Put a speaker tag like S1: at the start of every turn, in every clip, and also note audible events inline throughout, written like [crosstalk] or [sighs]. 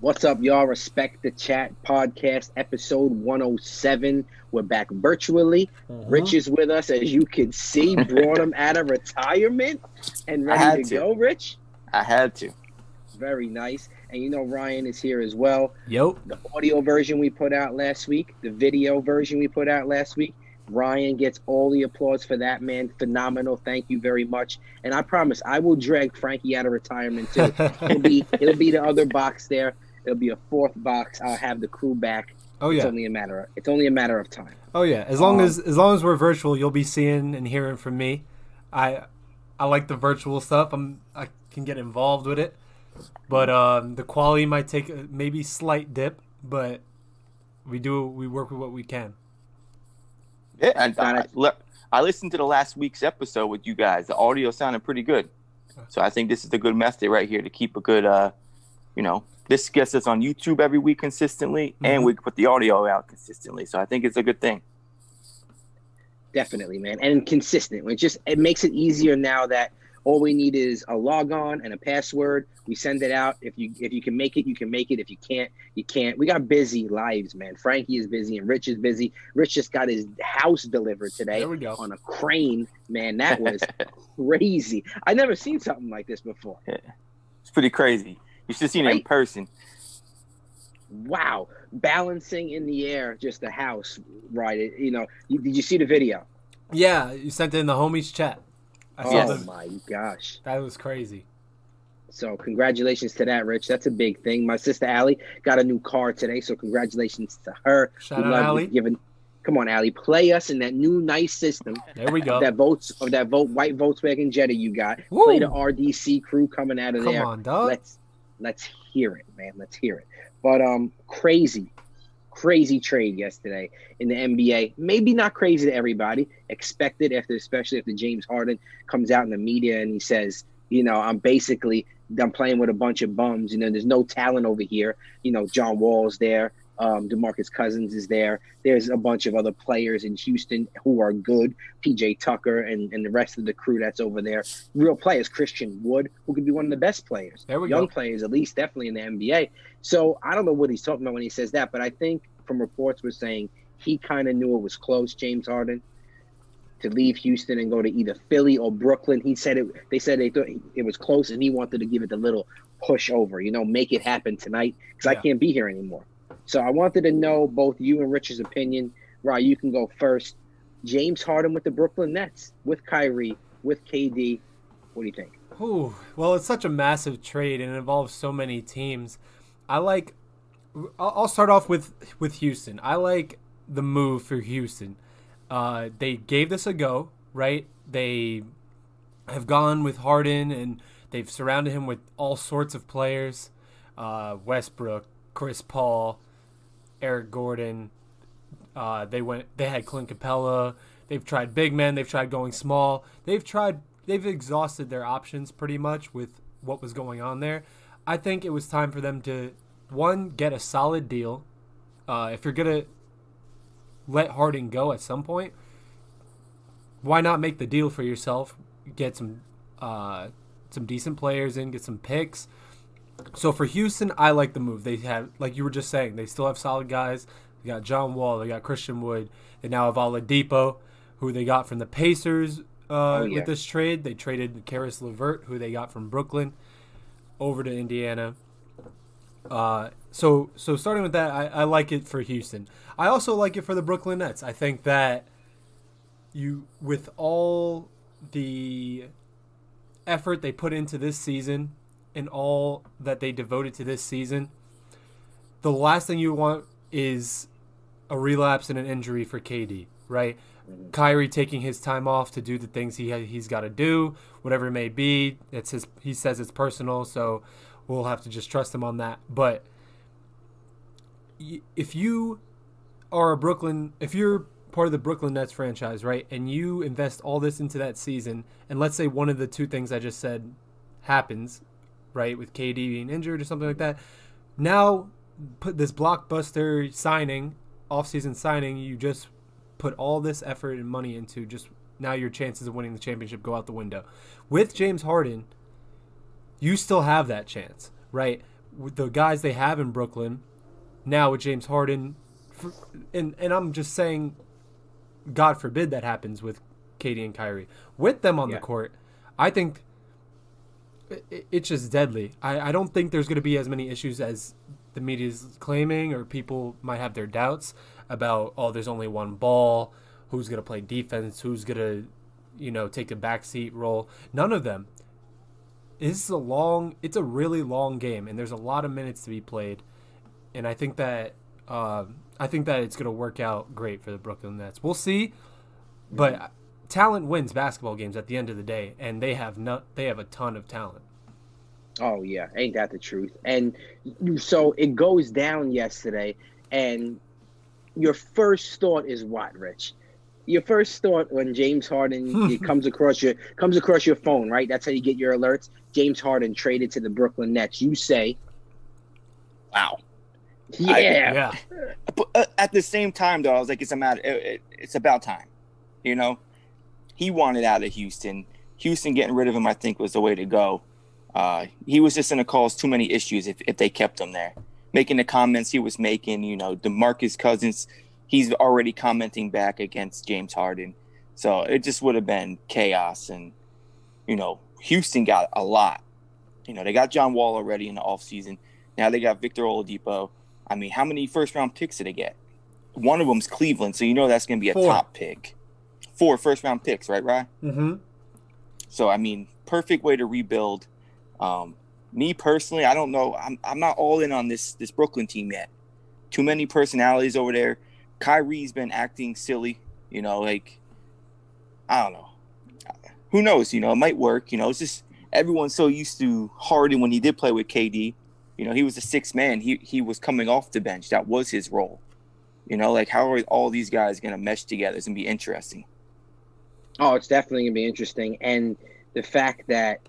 S1: What's up, y'all? Respect the Chat podcast, episode 107. We're back virtually.
S2: Mhm.
S1: Rich is with us, as you can see. [laughs] Brought him out of retirement and ready to,
S3: to.
S1: go, Rich.
S3: I had to.
S1: Very nice. And you know, Ryan is here as well.
S2: Yo.
S1: The audio version we put out last week, the video version we put out last week. Ryan gets all the applause for that, man. Phenomenal. Thank you very much. And I promise I will drag Frankie out of retirement too. [laughs] It'll be it'll be the other box there. It'll be a fourth box. I'll have the crew back.
S2: oh yeah.
S1: It's only a matter of it's only a matter of time.
S2: Oh yeah. As long
S1: Um,
S2: as as long as we're virtual, you'll be seeing and hearing from me. I I like the virtual stuff. I'm I can get involved with it, but um, the quality might take a maybe slight dip, but we do we work with what we can.
S3: Yeah, and
S1: Got
S3: I,
S1: it.
S3: I listened to the last week's episode with you guys. The audio sounded pretty good, so I think this is a good method right here to keep a good, uh, you know, this gets us on YouTube every week consistently,
S2: Mhm.
S3: and we put the audio out consistently. So I think it's a good thing.
S1: Definitely, man. And consistent. It just it makes it easier now that all we need is a log on and a password. We send it out. If you if you can make it, you can make it. If you can't, you can't. We got busy lives, man. Frankie is busy and Rich is busy. Rich just got his house delivered today
S2: There we go.
S1: on a crane. Man, that [laughs] was crazy. I never seen something like this before.
S3: It's pretty crazy. You should have seen it in person.
S1: Wow, balancing in the air, just a house, right? It, you know, you, did you see the video?
S2: Yeah, you sent it in the homies chat. I saw
S1: Oh
S2: the,
S1: my gosh!
S2: that was crazy.
S1: So congratulations to that, Rich. That's a big thing. My sister Allie got a new car today, so congratulations to her.
S2: Shout
S1: We
S2: out Allie.
S1: Giving, come on, Allie, play us in that new nice system
S2: There we go.
S1: that votes of that vote white Volkswagen Jetta you got.
S2: Woo!
S1: Play the RDC crew coming out of
S2: Come
S1: there.
S2: on, dog.
S1: Let's let's hear it, man. Let's hear it. But um, crazy, crazy trade yesterday in the NBA. Maybe not crazy to everybody. Expected after, especially after James Harden comes out in the media and he says, you know, I'm basically I'm playing with a bunch of bums. You know, there's no talent over here. You know, John Wall's there. Um, Demarcus Cousins is there. There's a bunch of other players in Houston who are good. PJ Tucker and, and the rest of the crew that's over there. Real players. Christian Wood, who could be one of the best players
S2: There we
S1: young
S2: go.
S1: players, at least definitely in the NBA. So I don't know what he's talking about when he says that, but I think from reports we're saying he kind of knew it was close, James Harden, to leave Houston and go to either Philly or Brooklyn. He said it. They said they thought it was close, and he wanted to give it a little push over. You know, make it happen tonight because I can't be here anymore. So I wanted to know both you and Rich's opinion. Rye, you can go first. James Harden with the Brooklyn Nets, with Kyrie, with KD. What do you think?
S2: Ooh, well, it's such a massive trade and it involves so many teams. I like. I'll I'll start off with with Houston. I like the move for Houston. Uh, they gave this a go, right? They have gone with Harden and they've surrounded him with all sorts of players: uh, Westbrook, Chris Paul, Eric Gordon. Uh, they went. They had Clint Capela. They've tried big men. They've tried going small. They've tried. They've exhausted their options pretty much with what was going on there. I think it was time for them to one get a solid deal. Uh, if you're gonna let Harden go at some point, why not make the deal for yourself? Get some uh, some decent players in, get some picks. So for Houston, I like the move. They have, like you were just saying, they still have solid guys. They got John Wall, they got Christian Wood, they now have Oladipo, who they got from the Pacers uh,
S1: Oh, yeah.
S2: with this trade. They traded Caris Levert, who they got from Brooklyn, over to Indiana. Uh, so so starting with that, I, I like it for Houston. I also like it for the Brooklyn Nets. I think that you with all the effort they put into this season and all that they devoted to this season, the last thing you want is a relapse and an injury for KD, right? Kyrie taking his time off to do the things he ha- he's got to do, whatever it may be. It's his. He says it's personal, so we'll have to just trust him on that. But if you are a Brooklyn, if you're part of the Brooklyn Nets franchise, right, and you invest all this into that season, and let's say one of the two things I just said happens, right, with KD being injured or something like that, now put this blockbuster signing, off-season signing, you just put all this effort and money into just now your chances of winning the championship go out the window. With James Harden, you still have that chance, right? with the guys they have in Brooklyn, now with James Harden, for, and and I'm just saying, God forbid that happens with KD and Kyrie with them on
S1: Yeah.
S2: the court. I think it, it's just deadly. I, I don't think there's going to be as many issues as the media's claiming, or people might have their doubts about. Oh, there's only one ball. Who's going to play defense? Who's going to, you know, take the backseat role? None of them. This is a long. It's a really long game, and there's a lot of minutes to be played. And I think that. Um, I think that it's going to work out great for the Brooklyn Nets. We'll see, but talent wins basketball games at the end of the day, and they have no, they have a ton of talent.
S1: Oh yeah, ain't that the truth? And so it goes down yesterday, and your first thought is what, Rich? Your first thought when James Harden [laughs] it comes across your comes across your phone, right? That's how you get your alerts. James Harden traded to the Brooklyn Nets. You say,
S3: Wow.
S1: yeah,
S2: Yeah,
S3: But uh, at the same time, though, I was like, it's a matter. It, it, it's about time. You know, he wanted out of Houston. Houston getting rid of him, I think, was the way to go. Uh, he was just going to cause too many issues if, if they kept him there. Making the comments he was making, you know, Demarcus Cousins, he's already commenting back against James Harden. So it just would have been chaos. And, you know, Houston got a lot. You know, they got John Wall already in the offseason. Now they got Victor Oladipo. I mean, how many first round picks did they get? One of them's Cleveland, so you know that's going to be a
S2: Four.
S3: top pick. Four first round picks, right, Ryan?
S2: mm-hmm.
S3: So I mean, perfect way to rebuild. Um, me personally, I don't know. I'm I'm not all in on this this Brooklyn team yet. Too many personalities over there. Kyrie's been acting silly. You know, like I don't know. Who knows? You know, it might work. You know, it's just everyone's so used to Harden when he did play with KD. You know, he was a six man. He he was coming off the bench. That was his role. You know, like how are all these guys going to mesh together? It's going to be interesting.
S1: Oh, it's definitely gonna be interesting, and the fact that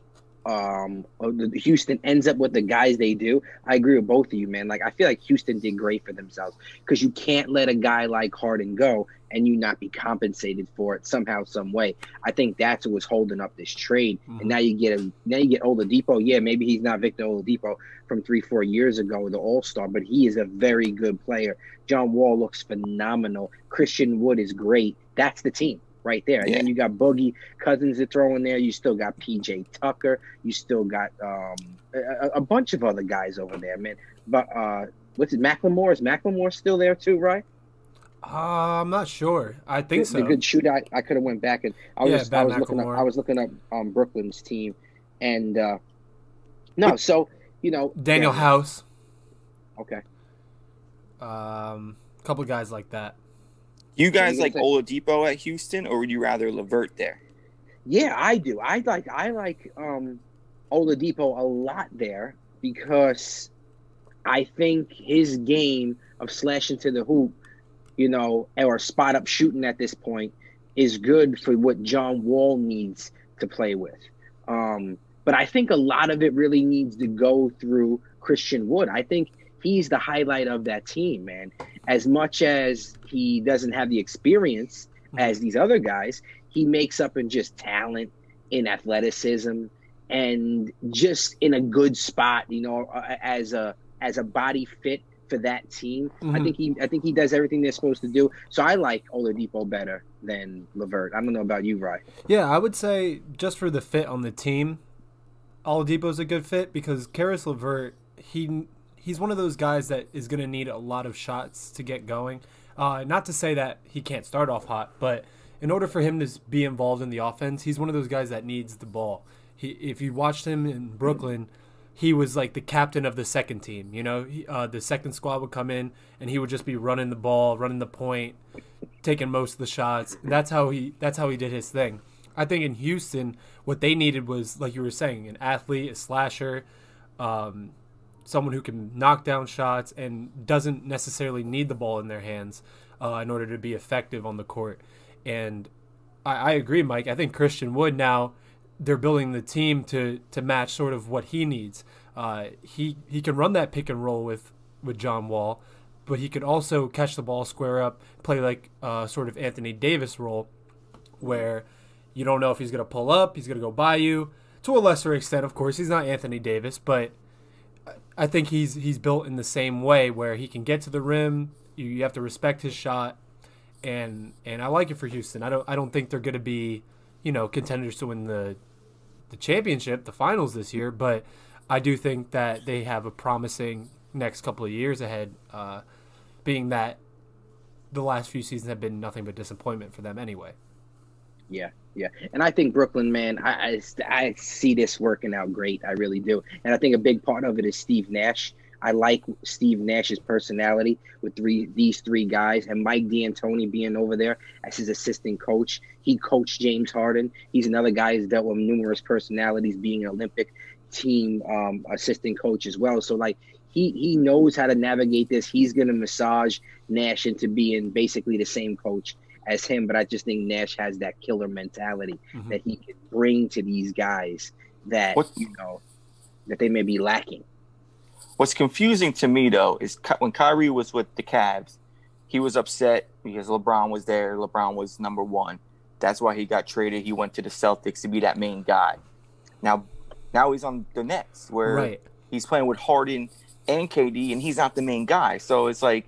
S1: um the Houston ends up with the guys they do, I agree with both of you, man. Like I feel like Houston did great for themselves because you can't let a guy like Harden go and you not be compensated for it somehow, some way. I think that's what was holding up this trade,
S2: Mhm.
S1: and now you get a Now you get Oladipo. Yeah, maybe he's not Victor Oladipo from three, four years ago, the All Star, but he is a very good player. John Wall looks phenomenal. Christian Wood is great. That's the team right there. And then you got Boogie Cousins to throw in there. You still got PJ Tucker. You still got um, a, a bunch of other guys over there, man. But uh, what's it? McLemore is McLemore still there too, right?
S2: Uh, I'm not sure. I think
S1: the,
S2: so.
S1: the good shooter. I, I could have went back and I
S2: Yeah,
S1: was I
S2: Bat
S1: was looking up I was looking up um, Brooklyn's team, and uh, no, so you know
S2: Daniel
S1: yeah,
S2: House,
S1: Okay,
S2: um, a couple guys like that.
S3: You guys like Oladipo at Houston, or would you rather Levert there?
S1: yeah, I do. I like I like um, Oladipo a lot there because I think his game of slashing to the hoop, you know, or spot up shooting at this point is good for what John Wall needs to play with. Um, but I think a lot of it really needs to go through Christian Wood. I think he's the highlight of that team, man. As much as he doesn't have the experience as these other guys, he makes up in just talent, in athleticism, and just in a good spot. You know, uh, as a as a body fit for that team. I
S2: Mhm.
S1: think he I think he does everything they're supposed to do. So I like Oladipo better than Levert. I don't know about you, Rye.
S2: Yeah, I would say just for the fit on the team, Oladipo's a good fit because Caris Levert, he he's one of those guys that is going to need a lot of shots to get going. Uh, not to say that he can't start off hot, but in order for him to be involved in the offense, he's one of those guys that needs the ball. He, if you watched him in Brooklyn, he was like the captain of the second team. You know, he, uh, the second squad would come in and he would just be running the ball, running the point, taking most of the shots. That's how he. That's how he did his thing. I think in Houston, what they needed was, like you were saying, an athlete, a slasher, um, someone who can knock down shots and doesn't necessarily need the ball in their hands uh, in order to be effective on the court. And I, I agree, Mike. I think Christian Wood now they're building the team to to match sort of what he needs. Uh, he he can run that pick and roll with with John Wall, but he can also catch the ball, square up, play like uh, sort of Anthony Davis role, where you don't know if he's going to pull up, he's going to go by you. To a lesser extent, of course, he's not Anthony Davis, but I think he's he's built in the same way where he can get to the rim. You, you have to respect his shot, and and I like it for Houston. I don't I don't think they're going to be, you know, contenders to win the the championship, the finals this year, but I do think that they have a promising next couple of years ahead. Uh, being that the last few seasons have been nothing but disappointment for them anyway.
S1: Yeah, yeah, and I think Brooklyn, man, I, I, I see this working out great. I really do, and I think a big part of it is Steve Nash. I like Steve Nash's personality with three these three guys and Mike D'Antoni being over there as his assistant coach. He coached James Harden. He's another guy who's dealt with numerous personalities, being an Olympic team um, assistant coach as well. So like he he knows how to navigate this. He's going to massage Nash into being basically the same coach as him. But I just think Nash has that killer mentality mm-hmm. that he can bring to these guys that what, you know that they may be lacking.
S3: What's confusing to me though is when Kyrie was with the Cavs, he was upset because LeBron was there. LeBron was number one. That's why he got traded. He went to the Celtics to be that main guy. Now, now he's on the Nets where right. he's playing with Harden and KD, and he's not the main guy. So it's like,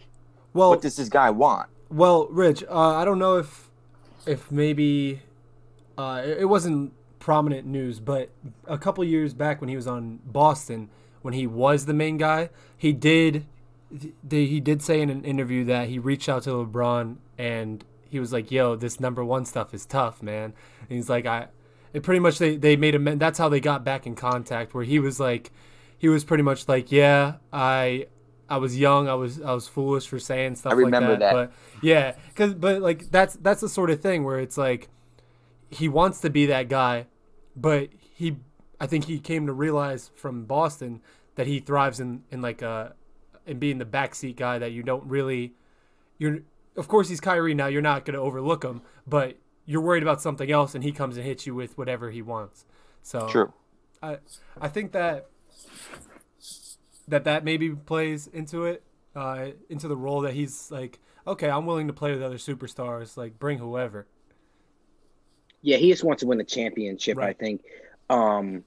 S3: well, what does this guy want?
S2: Well, Rich, uh, I don't know if if maybe uh, it wasn't prominent news, but a couple years back when he was on Boston, when he was the main guy, he did he did say in an interview that he reached out to LeBron and he was like, "Yo, this number one stuff is tough, man." And he's like, "I." It pretty much they they made him. That's how they got back in contact. Where he was like, he was pretty much like, yeah, I I was young, I was I was foolish for saying stuff I remember like that. that. But yeah, cuz but like that's that's the sort of thing where it's like he wants to be that guy, but he I think he came to realize from Boston that he thrives in in like a in being the backseat guy that you don't really you're of course he's Kyrie now, you're not going to overlook him, but you're worried about something else and he comes and hits you with whatever he wants. So
S3: True.
S2: I I think that that that maybe plays into it, uh, into the role that he's like, okay, I'm willing to play with other superstars, like bring whoever.
S1: Yeah, he just wants to win the championship. Right. I think. Um,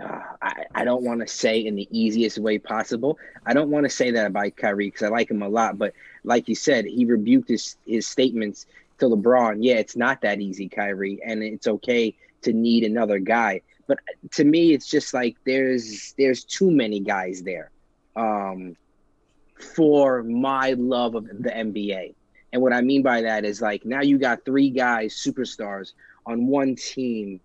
S1: uh, I, I don't want to say in the easiest way possible. I don't want to say that about Kyrie because I like him a lot. But like you said, he rebuked his his statements to LeBron. Yeah, it's not that easy, Kyrie, and it's okay to need another guy. But to me, it's just like there's there's too many guys there um, for my love of the NBA. And what I mean by that is like now you got three guys, superstars, on one team.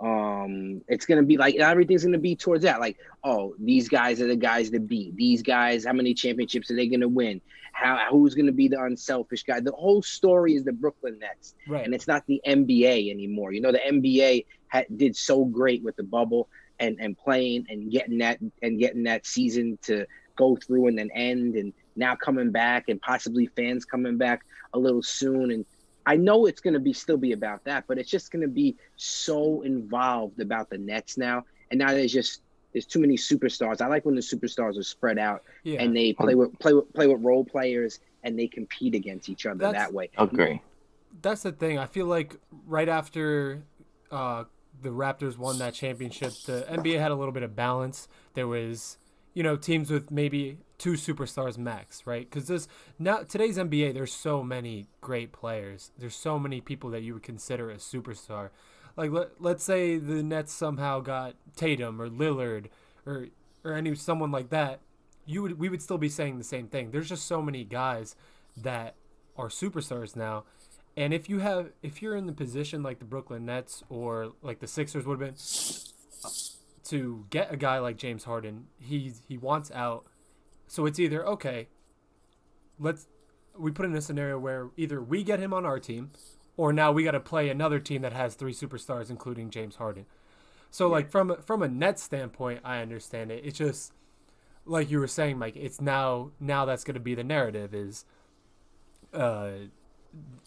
S1: Um, it's gonna be like everything's gonna be towards that. Like, oh, these guys are the guys to beat. These guys, how many championships are they gonna win? How who's gonna be the unselfish guy? The whole story is the Brooklyn Nets, right? And it's not the NBA anymore. You know, the NBA had, did so great with the bubble and and playing and getting that and getting that season to go through and then end and now coming back and possibly fans coming back a little soon and I know it's going to be still be about that, but it's just going to be so involved about the Nets now. And now there's just there's too many superstars. I like when the superstars are spread out yeah. and they play with play with play with role players and they compete against each other that's, that way.
S3: Agree.
S2: That's the thing. I feel like right after uh, the Raptors won that championship, the NBA had a little bit of balance. There was, you know, teams with maybe two superstars max, right? Because this now today's NBA, there's so many great players. There's so many people that you would consider a superstar. Like let, let's say the Nets somehow got Tatum or Lillard or or any someone like that, you would we would still be saying the same thing. There's just so many guys that are superstars now and if you have, if you're in the position like the Brooklyn Nets or like the Sixers would have been, to get a guy like James Harden, he he wants out. So it's either okay. Let's we put in a scenario where either we get him on our team, or now we got to play another team that has three superstars, including James Harden. So yeah. like from from a net standpoint, I understand it. It's just like you were saying, Mike. It's now now that's going to be the narrative is. Uh,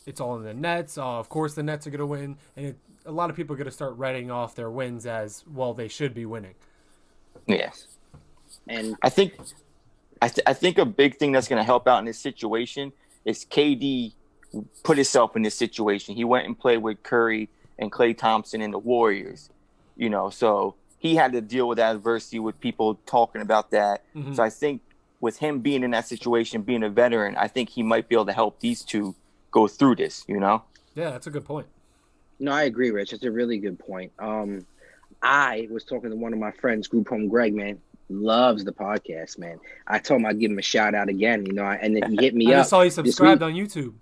S2: it's all in the Nets. Uh, of course, the Nets are going to win, and it, a lot of people are going to start writing off their wins as well. They should be winning.
S3: Yes, and I think, I, th- I think a big thing that's going to help out in this situation is KD put himself in this situation. He went and played with Curry and Klay Thompson and the Warriors, you know, so he had to deal with adversity with people talking about that.
S2: Mhm.
S3: So I think with him being in that situation, being a veteran, I think he might be able to help these two go through this. You know,
S2: Yeah, that's a good point.
S1: No, I agree, Rich. It's a really good point. Um, I was talking to one of my friends, Group Home Greg, man, loves the podcast, man. I told him I'd give him a shout out again, you know, and then he hit me [laughs]
S2: I
S1: up.
S2: just saw you subscribed on YouTube.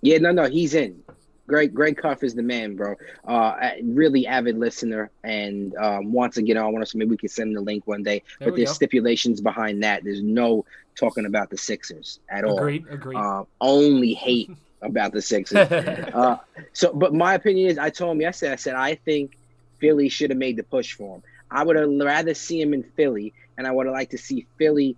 S1: Yeah, no, no, he's in. Greg Greg Cuff is the man, bro. Uh, really avid listener and um, wants to get on. Want us maybe we can send him the link one day.
S2: There
S1: but there's
S2: go.
S1: stipulations behind that. There's no talking about the Sixers at all.
S2: Agreed. Agreed.
S1: Uh, only hate [laughs] about the Sixers. [laughs] Uh, so, but my opinion is, I told him yesterday. I said I think Philly should have made the push for him. I would have rather see him in Philly, and I would have liked to see Philly.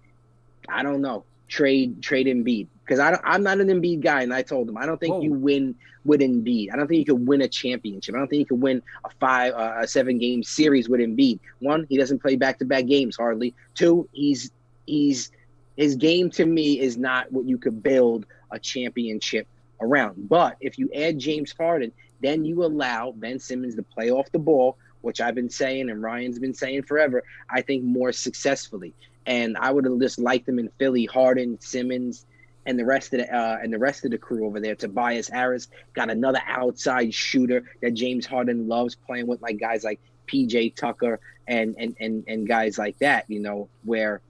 S1: I don't know trade trade Embiid because I don't, I'm not an Embiid guy, and I told him I don't think
S2: Whoa.
S1: you win with Embiid. I don't think you could win a championship. I don't think you could win a five uh, a seven game series with Embiid. One, he doesn't play back to back games hardly. Two, he's he's his game to me is not what you could build a championship around. But if you add James Harden, then you allow Ben Simmons to play off the ball, which I've been saying and Ryan's been saying forever. I think more successfully, and I would have just liked them in Philly. Harden, Simmons, and the rest of the uh, and the rest of the crew over there. Tobias Harris got another outside shooter that James Harden loves playing with, like guys like PJ Tucker and and and and guys like that. You know where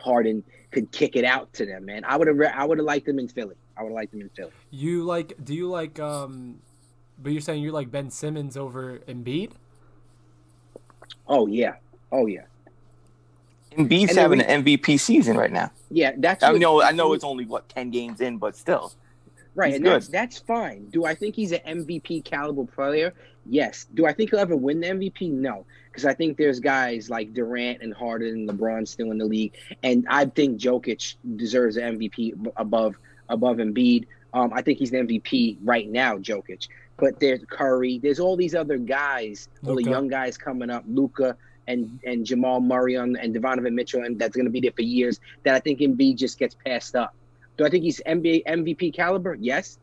S1: Harden could kick it out to them. Man, I would have I would have liked them in Philly. I would like liked them in Philly.
S2: you like? Do you like? Um, but you're saying you like Ben Simmons over Embiid?
S1: Oh yeah, oh yeah,
S3: Embiid's
S1: And the
S3: having
S1: re-
S3: an MVP season right now.
S1: yeah. That's
S3: I
S1: what-
S3: know, I know, it's only what ten games in, but still,
S1: right,
S3: he's
S1: and
S3: good.
S1: that's that's fine. Do I think he's an MVP caliber player? Yes. Do I think he'll ever win the MVP? No, because I think there's guys like Durant and Harden and LeBron still in the league, and I think Jokic deserves an MVP above above Embiid. Um, I think he's the MVP right now, Jokic. But there's Curry. There's all these other guys, all the young guys coming up, Luka and and Jamal Murray on, and Donovan Mitchell, and that's going to be there for years. That I think Embiid just gets passed up. Do I think he's NBA MVP caliber? Yes,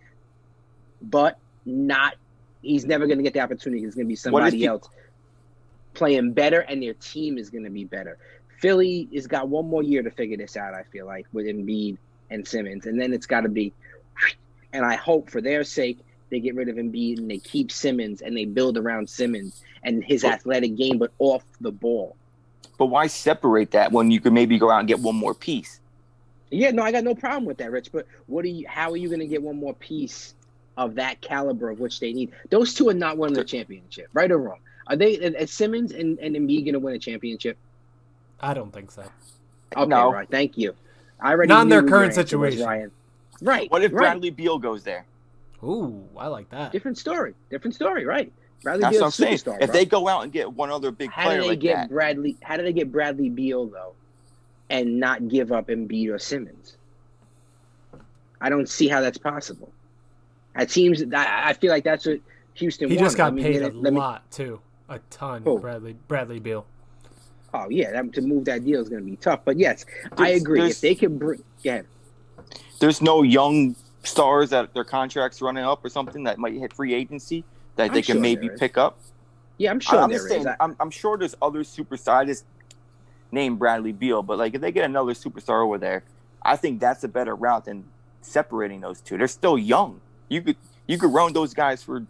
S1: but not. He's never going to get the opportunity. It's going to be somebody
S3: he-
S1: else playing better, and their team is going to be better. Philly has got one more year to figure this out. I feel like with Embiid and Simmons, and then it's got to be. And I hope for their sake they get rid of Embiid and they keep Simmons and they build around Simmons and his
S3: But-
S1: athletic game, but off the ball.
S3: but why separate that when you could maybe go out and get one more piece?
S1: Yeah, no, I got no problem with that, Rich. But what are you? How are you going to get one more piece of that caliber of which they need? Those two are not winning the championship, right or wrong. Are they? Is Simmons and, and Embiid going to win a championship?
S2: I don't think so.
S1: Okay,
S3: No.
S1: right. Thank you. I already
S2: Not in their current
S1: your answer was,
S2: situation.
S1: Ryan. Right.
S3: What if
S1: right.
S3: Bradley Beal goes there?
S2: Ooh, I like that.
S1: Different story. Different story. Right. Bradley
S3: That's what I'm saying.
S1: superstar.
S3: If
S1: bro.
S3: they go out and get one other big
S1: how
S3: player how
S1: do they
S3: like
S1: get
S3: that,
S1: Bradley? How do they get Bradley Beal though, and not give up Embiid or Simmons? I don't see how that's possible. It seems I, I feel like that's what Houston.
S2: He just got
S1: Let me
S2: paid a
S1: it- let me-
S2: lot too, a ton.
S1: Who?
S2: Bradley Bradley Beal.
S1: Oh yeah, that, to move that deal is going to be tough. But yes, I agree. If they can bring, yeah,
S3: there's no young stars that their contracts running up or something that might hit free agency that
S1: I'm
S3: they can
S1: sure
S3: maybe pick up.
S1: yeah, I'm sure
S3: I'm
S1: there
S3: just
S1: is.
S3: saying,
S1: I-
S3: I'm, I'm sure there's other superstars. I just named Bradley Beal, but like if they get another superstar over there, I think that's a better route than separating those two. They're still young. You could you could run those guys for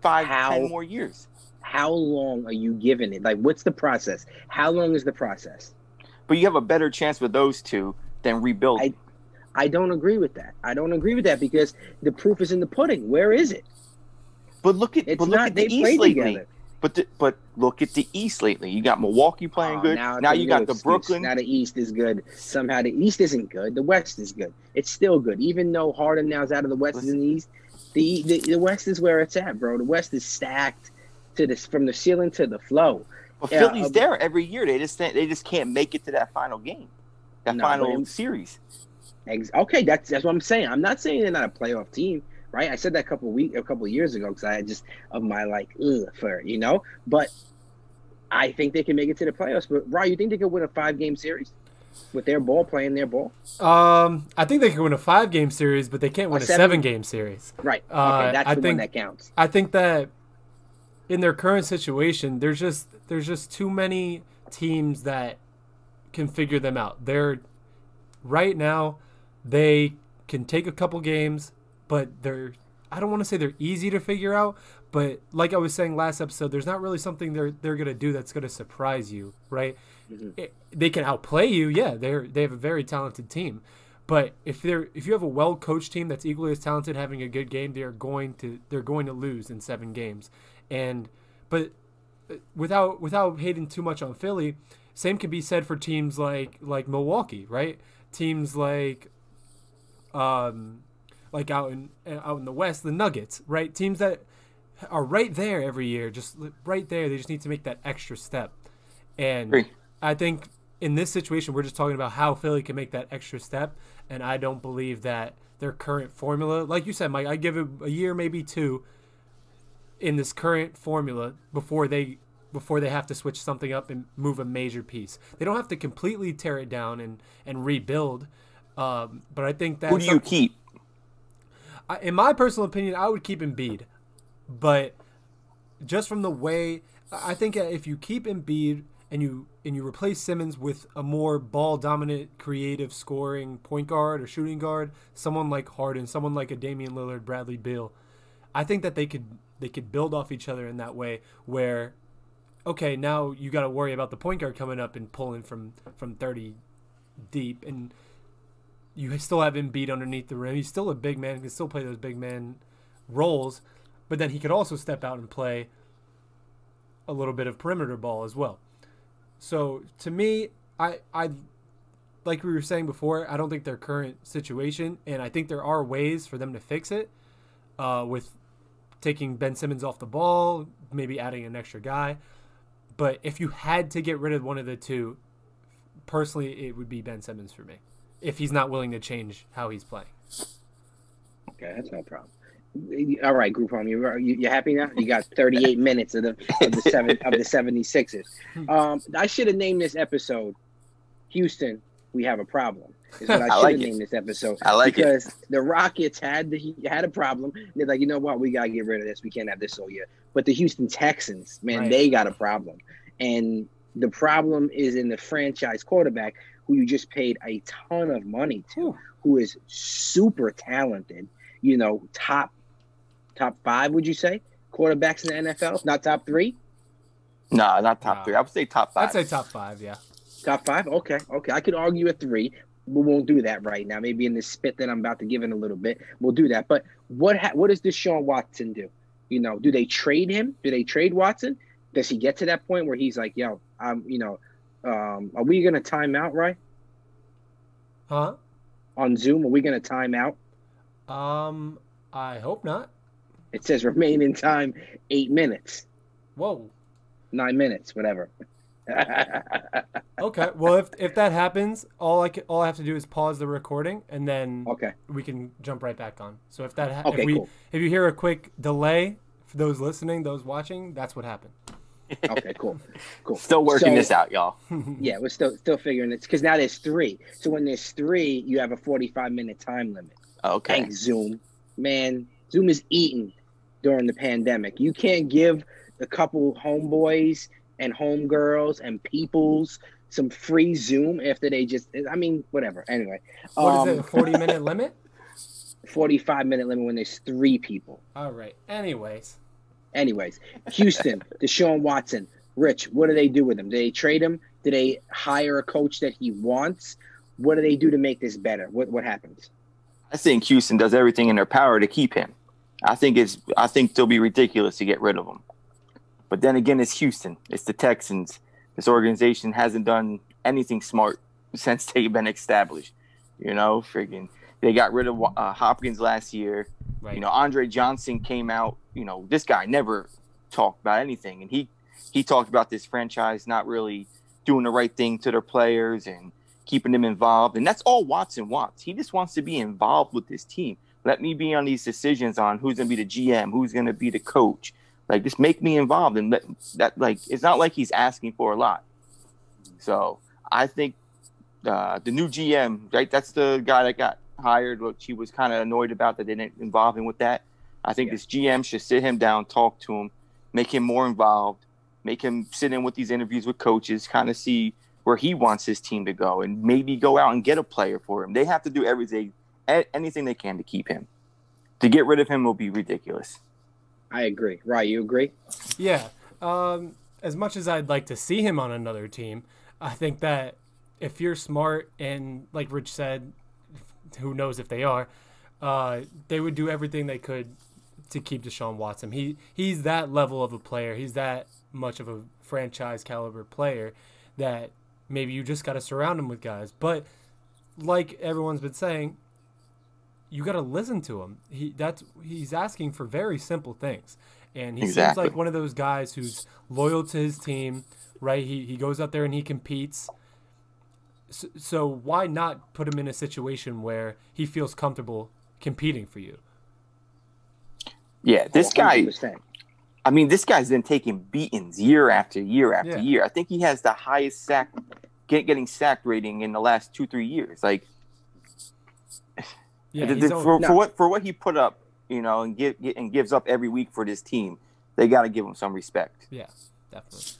S3: five,
S1: How-
S3: ten more years.
S1: How long are you giving it? Like, what's the process? How long is the process?
S3: But you have a better chance with those two than rebuilding.
S1: I don't agree with that. I don't agree with that because the proof is in the pudding. Where is it?
S3: but look at
S1: It's
S3: but look
S1: not.
S3: at the East lately.
S1: together.
S3: But the, but look at the East lately. You got Milwaukee oh, playing
S1: Oh,
S3: good.
S1: it's
S3: Now, you got the. Brooklyn.
S1: Now the East is good. Somehow the East isn't good. The West is good. It's still good, even though Harden now's out of the West is in the East. The, the the West is where it's at, bro. The West is stacked to this from the ceiling to the flow.
S3: But
S1: Yeah,
S3: Philly's
S1: um,
S3: there every year. They just they just can't make it to that final game, that
S1: No,
S3: final
S1: in-
S3: series.
S1: Ex- Okay, that's that's what I'm saying. I'm not saying they're not a playoff team, right? I said that a couple week a couple of years ago because I had just of my like ugh for you know. But I think they can make it to the playoffs. But Ryan, you think they could win a five game series with their ball playing their ball?
S2: Um, I think they can win a five game series, but they can't win
S1: A
S2: a
S1: seven-
S2: seven game series.
S1: Right.
S2: Uh,
S1: okay, that's
S2: I
S1: the
S2: think-
S1: one that counts.
S2: I think that in their current situation, there's just there's just too many teams that can figure them out. They're right now they can take a couple games, but they're I don't want to say they're easy to figure out, but like I was saying last episode, there's not really something they're they're gonna do that's gonna surprise you, right? Mm-hmm. It, they can outplay you, yeah. They're they have a very talented team, but if they're if you have a well coached team that's equally as talented, having a good game, they are going to they're going to lose in seven games, and but uh, without without hating too much on Philly, same can be said for teams like like Milwaukee, right? Teams like um like out in out in the West, the Nuggets, right? Teams that are right there every year, just right there. They just need to make that extra step. And Great. I think in this situation, we're just talking about how Philly can make that extra step. And I don't believe that their current formula, like you said, Mike, I give it a year, maybe two, in this current formula before they before they have to switch something up and move a major piece. They don't have to completely tear it down and and rebuild. Um, but I think that
S3: who do you keep?
S2: I, in my personal opinion, I would keep Embiid, but just from the way I think if you keep Embiid and you and you replace Simmons with a more ball dominant, creative scoring point guard or shooting guard, someone like Harden, someone like a Damian Lillard, Bradley Beal, I think that they could they could build off each other in that way where okay, now you got to worry about the point guard coming up and pulling from from 30 deep and you still have him beat underneath the rim. He's still a big man, he can still play those big man roles, but then he could also step out and play a little bit of perimeter ball as well. So to me, I I like we were saying before, I don't think their current situation, and I think there are ways for them to fix it, uh, with taking Ben Simmons off the ball, maybe adding an extra guy. But if you had to get rid of one of the two, personally, it would be Ben Simmons for me if he's not willing to change how he's playing.
S1: Okay, that's no problem. All right, group home. You you happy now? You got 38 [laughs] minutes of the of the seven of the 76ers. [laughs] Um, I should have named this episode Houston. We have a problem. Is what I, I should like have named this episode.
S3: I like
S1: because
S3: it
S1: the Rockets had the had a problem. They're like, you know what? We gotta get rid of this. We can't have this all year. But the Houston Texans, man, right. they got a problem, and the problem is in the franchise quarterback who you just paid a ton of money to, who is super talented. You know, top top five, would you say? Quarterbacks in the NFL, not top three.
S3: No, not top no. three. I would say top five.
S2: I'd say top five. Yeah.
S1: Top five. Okay. Okay. I could argue a three. We won't do that right now. Maybe in the spit that I'm about to give in a little bit, we'll do that. But what ha- what does Deshaun Watson do? You know, do they trade him? Do they trade Watson? Does he get to that point where he's like, yo, I'm, you know, um, are we gonna time out, right?
S2: Huh?
S1: On Zoom, are we gonna time out?
S2: Um, I hope not.
S1: It says remain in time eight minutes.
S2: Whoa.
S1: Nine minutes, whatever.
S2: Okay. Well, if if that happens, all I can, all I have to do is pause the recording, and then
S1: okay,
S2: we can jump right back on. So if that ha- okay, if we cool. if you hear a quick delay for those listening, those watching, that's what happened.
S1: okay, cool, cool.
S3: Still working so, this out, y'all. [laughs]
S1: yeah, we're still still figuring it because now there's three. So when there's three, you have a 45 minute time limit.
S3: Okay.
S1: Thanks, Zoom. Man, Zoom is eating during the pandemic. You can't give a couple homeboys and homegirls and peoples some free Zoom after they just. I mean, whatever. Anyway,
S2: what um, is it? A 40 minute [laughs] limit.
S1: 45 minute limit when there's three people.
S2: All right. Anyways.
S1: Anyways, Houston, [laughs] Deshaun Watson, Rich, what do they do with him? Do they trade him? Do they hire a coach that he wants? What do they do to make this better? What what happens?
S3: I think Houston does everything in their power to keep him. I think it's I think they'll be ridiculous to get rid of him. But then again, it's Houston. It's the Texans. This organization hasn't done anything smart [laughs] since they've been established. You know, freaking they got rid of uh, Hopkins last year. Right. You know, Andre Johnson came out. You know, this guy never talked about anything, and he he talked about this franchise not really doing the right thing to their players and keeping them involved. And that's all Watson wants. He just wants to be involved with this team. Let me be on these decisions on who's going to be the GM, who's going to be the coach. Like, just make me involved. And let, that, like, it's not like he's asking for a lot. So I think uh, the new GM, right? That's the guy that got hired, which he was kind of annoyed about that they didn't involve him with that. I think yeah. this GM should sit him down, talk to him, make him more involved, make him sit in with these interviews with coaches, kind of see where he wants his team to go, and maybe go out and get a player for him. They have to do everything, anything they can to keep him. To get rid of him will be ridiculous.
S1: I agree. Right, you agree?
S2: Yeah. Um, as much as I'd like to see him on another team, I think that if you're smart and like Rich said, who knows if they are, uh, they would do everything they could to keep Deshaun Watson. He he's that level of a player. He's that much of a franchise caliber player that maybe you just got to surround him with guys. But like everyone's been saying, you got to listen to him. He that's he's asking for very simple things. And he exactly. seems like one of those guys who's loyal to his team, right? He he goes out there and he competes. So, so why not put him in a situation where he feels comfortable competing for you?
S3: Yeah, this guy. I mean, this guy's been taking beatings year after year after yeah. year. I think he has the highest sack, get, getting sacked rating in the last two three years. Like, yeah, the, the, for, for what for what he put up, you know, and give and gives up every week for this team, they got to give him some respect.
S2: Yeah, definitely.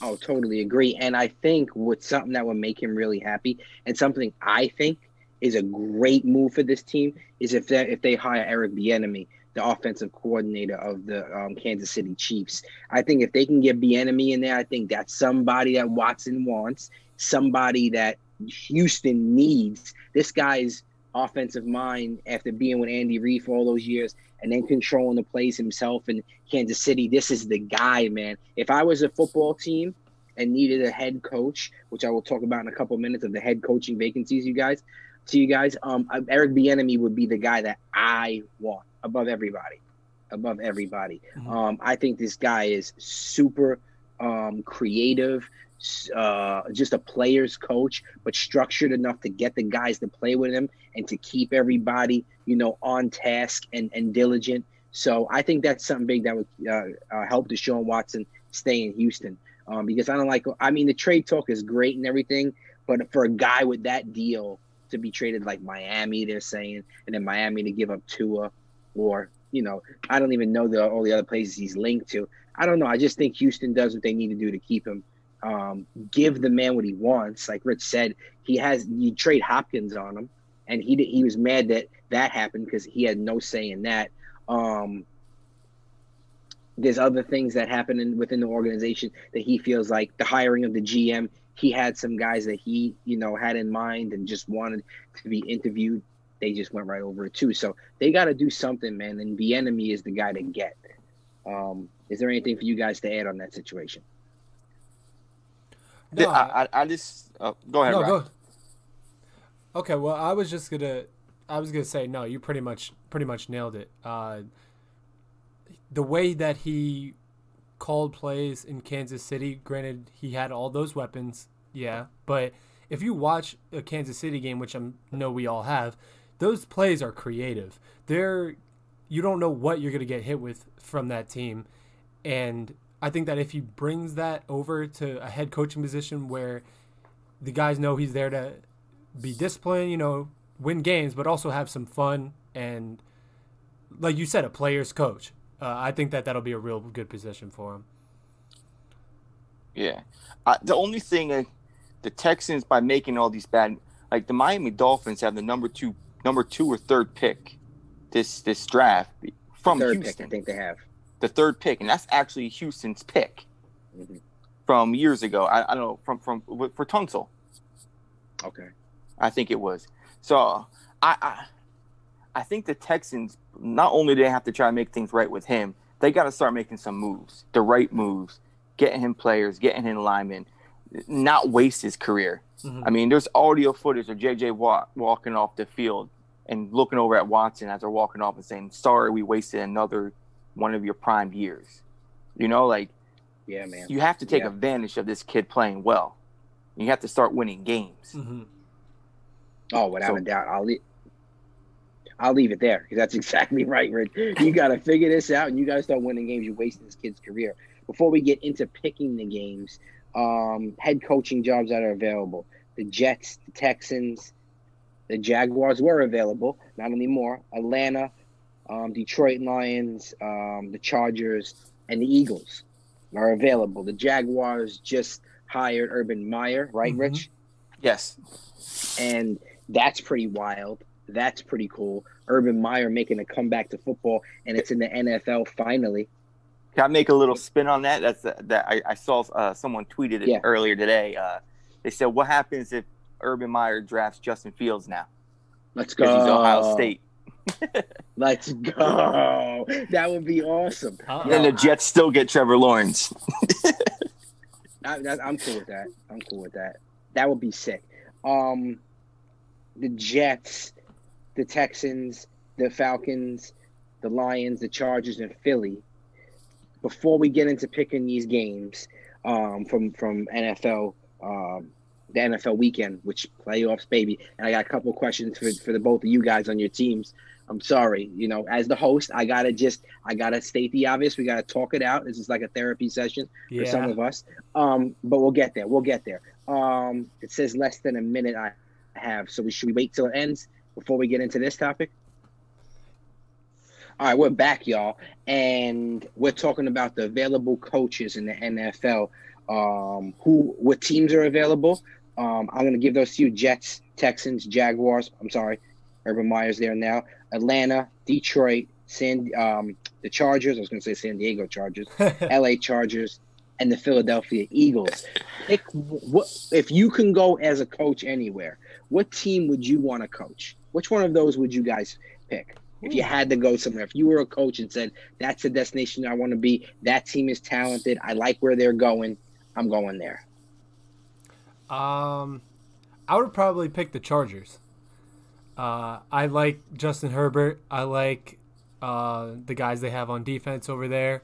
S1: Oh, totally agree. And I think with something that would make him really happy, and something I think is a great move for this team, is if they if they hire Eric Bieniemy the offensive coordinator of the um, Kansas City Chiefs. I think if they can get Bieniemy in there, I think that's somebody that Watson wants, somebody that Houston needs. This guy's offensive mind after being with Andy Reid for all those years and then controlling the plays himself in Kansas City. This is the guy, man. If I was a football team and needed a head coach, which I will talk about in a couple minutes of the head coaching vacancies, you guys, to you guys, um, Eric Bieniemy would be the guy that I want above everybody, above everybody. Mm-hmm. Um, I think this guy is super um, creative, uh, just a player's coach, but structured enough to get the guys to play with him and to keep everybody, you know, on task and, and diligent. So I think that's something big that would uh, uh, help Deshaun Watson stay in Houston. Um, because I don't like, I mean, the trade talk is great and everything, but for a guy with that deal to be traded like Miami, they're saying, and then Miami to give up Tua, or you know, I don't even know the all the other places he's linked to. I don't know. I just think Houston does what they need to do to keep him. Um, give the man what he wants. Like Rich said, he has you trade Hopkins on him, and he he was mad that that happened because he had no say in that. Um, there's other things that happen in, within the organization that he feels like the hiring of the GM. He had some guys that he you know had in mind and just wanted to be interviewed they just went right over it too. So they got to do something, man. And Bieniemy is the guy to get. Um, is there anything for you guys to add on that situation?
S3: No, I, I, I just oh, go ahead. No, go.
S2: Okay, well, I was just gonna, I was gonna say no. You pretty much, pretty much nailed it. Uh, the way that he called plays in Kansas City, granted, he had all those weapons, yeah, but if you watch a Kansas City game, which I know we all have, those plays are creative. They're you don't know what you're going to get hit with from that team. And I think that if he brings that over to a head coaching position where the guys know he's there to be disciplined, you know, win games, but also have some fun and, like you said, a player's coach. Uh, I think that that'll be a real good position for him.
S3: Yeah, uh, the only thing uh, the Texans by making all these bad, like the Miami Dolphins have the number two number two or third pick this this draft from
S1: third
S3: Houston.
S1: Pick, I think they have
S3: the third pick, and that's actually Houston's pick mm-hmm. from years ago. I, I, don't know from from for Tunsil.
S1: Okay,
S3: I think it was. So I, I I think the Texans not only do they have to try to make things right with him, they got to start making some moves, the right moves, getting him players, getting him linemen, not waste his career. Mm-hmm. I mean, there's audio footage of JJ Watt walking off the field and looking over at Watson as they're walking off and saying, "Sorry, we wasted another one of your prime years." You know, like,
S1: yeah, man,
S3: you have to take yeah. advantage of this kid playing well. You have to start winning games.
S2: Mm-hmm.
S1: Oh, without so, a doubt, I'll leave. I'll leave it there because that's [laughs] exactly right, Rich. You got to figure this out, and you got to start winning games. You're wasting this kid's career. Before we get into picking the games, um, head coaching jobs that are available. The Jets, the Texans, the Jaguars were available, not anymore. Atlanta, um, Detroit Lions, um, the Chargers, and the Eagles are available. The Jaguars just hired Urban Meyer, right,
S2: Mhm.
S1: Rich?
S3: Yes.
S1: And that's pretty wild. That's pretty cool. Urban Meyer making a comeback to football, and it's in the NFL finally.
S3: Can I make a little spin on that? That's uh, that I, I saw uh, someone tweeted it
S1: Yeah.
S3: earlier today. Uh, they said, "What happens if Urban Meyer drafts Justin Fields now
S1: Let's go.
S3: because he's Ohio State?" [laughs]
S1: Let's go. That would be awesome.
S2: Uh-oh.
S3: Then the Jets still get Trevor Lawrence. [laughs]
S1: I, that, I'm cool with that. I'm cool with that. That would be sick. Um, the Jets, the Texans, the Falcons, the Lions, the Chargers, and Philly. Before we get into picking these games um, from from NFL, um, the NFL weekend, which playoffs, baby, and I got a couple questions for for the both of you guys on your teams. I'm sorry, you know, as the host, I gotta just I gotta state the obvious. We gotta talk it out. This is like a therapy session for some of us. Um, but we'll get there. We'll get there. Um, it says less than a minute I have. So we should we wait till it ends before we get into this topic? All right, we're back, y'all, and we're talking about the available coaches in the NFL. Um, who what teams are available? Um, I'm gonna give those to you: Jets, Texans, Jaguars. I'm sorry, Urban Meyer's there now. Atlanta, Detroit, San, um, the Chargers. I was gonna say San Diego Chargers. [laughs] LA Chargers, and the Philadelphia Eagles. Pick what if you can go as a coach anywhere. What team would you want to coach? Which one of those would you guys pick? If you had to go somewhere, if you were a coach and said that's the destination I want to be, that team is talented. I like where they're going. I'm going there.
S2: Um, I would probably pick the Chargers. Uh, I like Justin Herbert. I like uh, the guys they have on defense over there.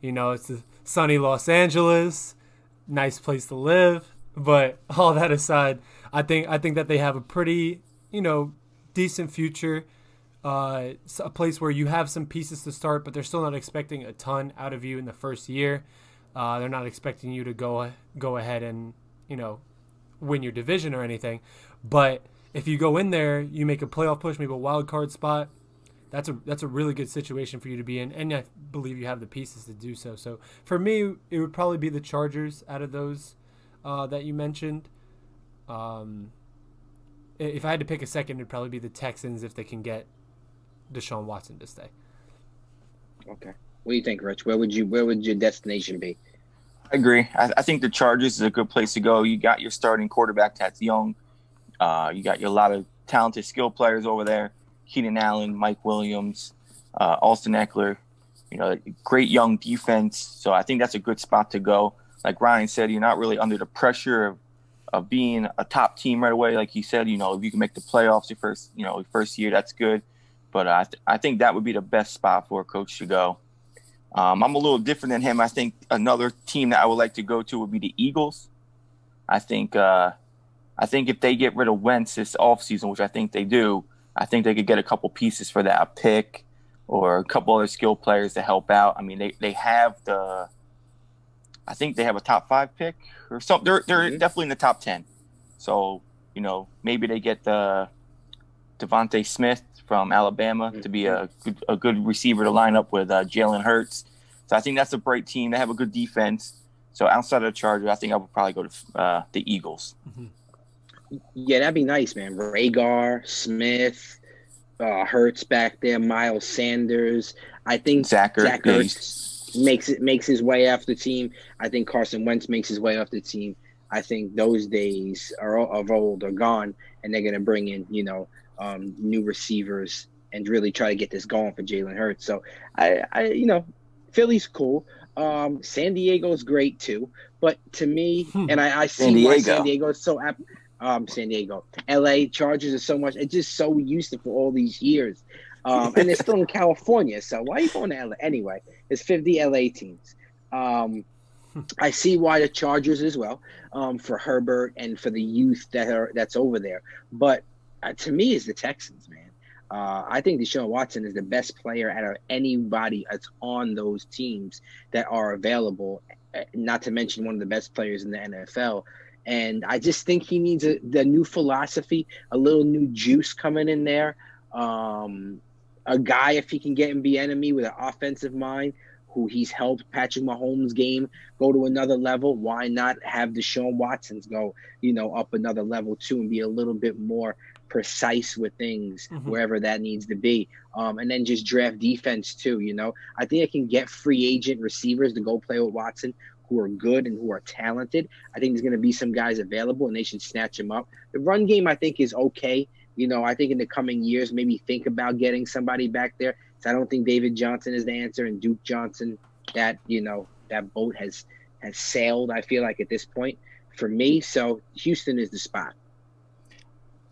S2: You know, it's sunny Los Angeles, nice place to live. But [laughs] all that aside, I think I think that they have a pretty, you know, decent future. Uh, a place where you have some pieces to start, but they're still not expecting a ton out of you in the first year. Uh, they're not expecting you to go go ahead and you know win your division or anything. But if you go in there, you make a playoff push, maybe a wild card spot. That's a that's a really good situation for you to be in, and I believe you have the pieces to do so. So for me, it would probably be the Chargers out of those uh, that you mentioned. Um, if I had to pick a second, it'd probably be the Texans if they can get Deshaun Watson to stay.
S1: Okay. What do you think, Rich? Where would you where would your destination be?
S3: I agree. I, I think the Chargers is a good place to go. You got your starting quarterback that's young. Uh, you got a lot of talented skill players over there. Keenan Allen, Mike Williams, uh, Austin Ekeler. You know, great young defense. So I think that's a good spot to go. Like Ryan said, you're not really under the pressure of, of being a top team right away. Like he said, you know, if you can make the playoffs your first, you know, first year, that's good. But I, th- I think that would be the best spot for a coach to go. Um, I'm a little different than him. I think another team that I would like to go to would be the Eagles. I think uh, I think if they get rid of Wentz this offseason, which I think they do, I think they could get a couple pieces for that, a pick or a couple other skill players to help out. I mean, they, they have the I think they have a top five pick or something. They're they're
S1: Mhm.
S3: definitely in the top ten. So, you know, maybe they get the DeVonta Smith from Alabama to be a good, a good receiver to line up with uh, Jalen Hurts. So I think that's a great team. They have a good defense. So outside of the Chargers, I think I would probably go to uh, the Eagles.
S1: Yeah, that'd be nice, man. Reagor, Smith, uh, Hurts back there, Miles Sanders. I think
S3: Zach, Ertz,
S1: Zach Ertz makes it makes his way off the team. I think Carson Wentz makes his way off the team. I think those days are of old are gone, and they're gonna bring in you know um, new receivers and really try to get this going for Jalen Hurts. So I, I you know, Philly's cool. Um, San Diego's great too, but to me,
S2: Hmm.
S1: and I, I see
S3: San
S1: why San Diego is so apt. Um, San Diego, L.A. Chargers are so much. It's just so used to for all these years, um, and they're still in [laughs] California. So why are you going to L.A. anyway? it's 50 L.A. teams. Um, I see why the Chargers as well um, for Herbert and for the youth that are that's over there. But uh, to me, is the Texans, man. Uh, I think Deshaun Watson is the best player out of anybody that's on those teams that are available. uh, Not to mention one of the best players in the NFL. And I just think he needs a the new philosophy, a little new juice coming in there. Um, a guy, if he can get and Bieniemy with an offensive mind, who he's helped Patrick Mahomes' game go to another level. Why not have Deshaun Watson's go, you know, up another level too and be a little bit more precise with things
S2: Mhm.
S1: wherever that needs to be. Um, and then just draft defense too. You know, I think I can get free agent receivers to go play with Watson who are good and who are talented. I think there's going to be some guys available and they should snatch them up. The run game I think is okay. You know, I think in the coming years maybe think about getting somebody back there. So I don't think David Johnson is the answer and Duke Johnson. That you know that boat has has sailed. I feel like at this point for me. So Houston is the spot.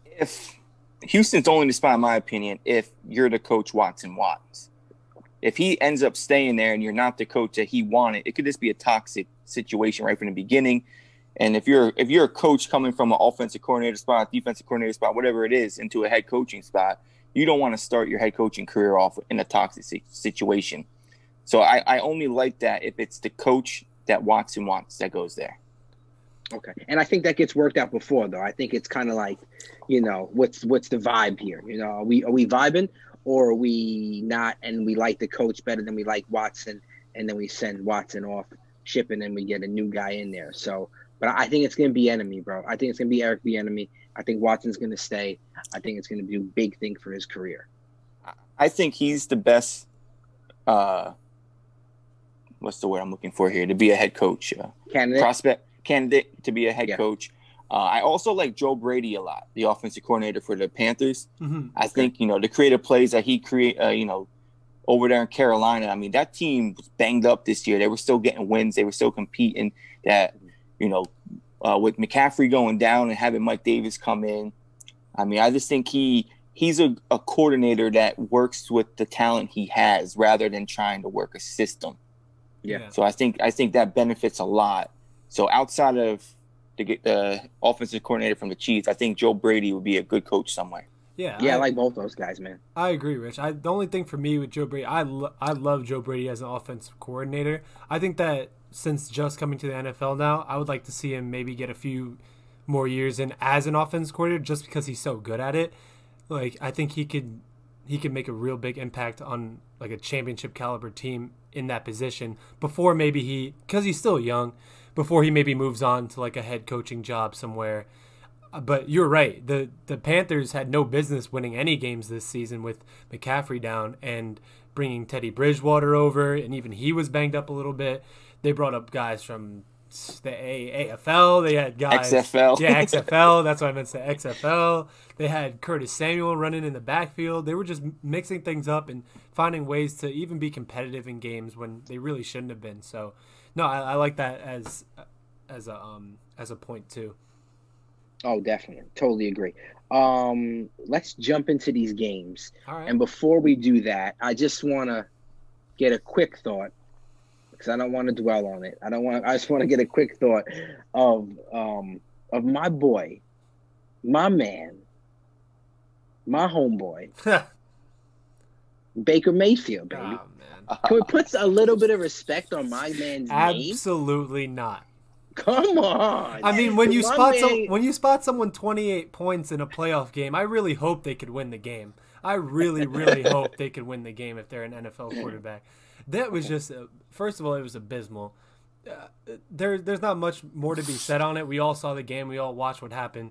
S3: if Houston's only the spot, in my opinion, if you're the coach Watson Watts. If he ends up staying there and you're not the coach that he wanted, it could just be a toxic situation right from the beginning. And if you're if you're a coach coming from an offensive coordinator spot, defensive coordinator spot, whatever it is, into a head coaching spot, you don't want to start your head coaching career off in a toxic situation. So I, I only like that if it's the coach that Watson wants that goes there.
S1: Okay, and I think that gets worked out before though. I think it's kind of like, you know, what's what's the vibe here? You know, are we are we vibing or are we not? And we like the coach better than we like Watson, and then we send Watson off shipping, and we get a new guy in there. So, but I think it's gonna be enemy, bro. I think it's gonna be Eric Bieniemy. I think Watson's gonna stay. I think it's gonna be a big thing for his career.
S3: I think he's the best. Uh, what's the word I'm looking for here? To be a head coach, uh,
S1: Candidate.
S3: prospect candidate to be a head
S1: Yeah.
S3: coach. Uh, I also like Joe Brady a lot, the offensive coordinator for the Panthers.
S2: Mhm.
S3: I think you know the creative plays that he create, uh, you know, over there in Carolina. I mean, that team was banged up this year. They were still getting wins. They were still competing. That you know, uh, with McCaffrey going down and having Mike Davis come in. I mean, I just think he he's a, a coordinator that works with the talent he has rather than trying to work a system.
S1: Yeah.
S3: So I think I think that benefits a lot. So outside of the, the offensive coordinator from the Chiefs, I think Joe Brady would be a good coach somewhere.
S2: Yeah,
S1: Yeah, I
S2: I,
S1: like both those guys, man.
S2: I agree, Rich. I, the only thing for me with Joe Brady, I, lo- I love Joe Brady as an offensive coordinator. I think that since just coming to the NFL now, I would like to see him maybe get a few more years in as an offense coordinator, just because he's so good at it. Like I think he could he could make a real big impact on like a championship caliber team in that position before maybe he because he's still young before he maybe moves on to like a head coaching job somewhere Uh, but you're right. The the Panthers had no business winning any games this season with McCaffrey down and bringing Teddy Bridgewater over, and even he was banged up a little bit. They brought up guys from the A- AFL. They had guys
S3: XFL.
S2: yeah, [laughs] XFL. That's what I meant to say. XFL. They had Curtis Samuel running in the backfield. They were just mixing things up and finding ways to even be competitive in games when they really shouldn't have been. So, no, I, I like that as as a um as a point too.
S1: Oh, definitely, totally agree. Um, let's jump into these games.
S2: All right.
S1: And before we do that, I just want to get a quick thought because I don't want to dwell on it. I don't want. I just want to get a quick thought of um of my boy, my man, my homeboy, [laughs] Baker Mayfield, baby.
S2: oh, man.
S1: Can we put a little bit of respect on my man's name?
S2: Absolutely not.
S1: Come on.
S2: I mean, when you
S1: My
S2: spot
S1: man-
S2: some, when you spot someone 28 points in a playoff game, I really hope they could win the game. I really, really [laughs] hope they could win the game if they're an NFL quarterback. That was just, uh, first of all, it was abysmal. Uh, there, there's not much more to be said on it. We all saw the game. We all watched what happened,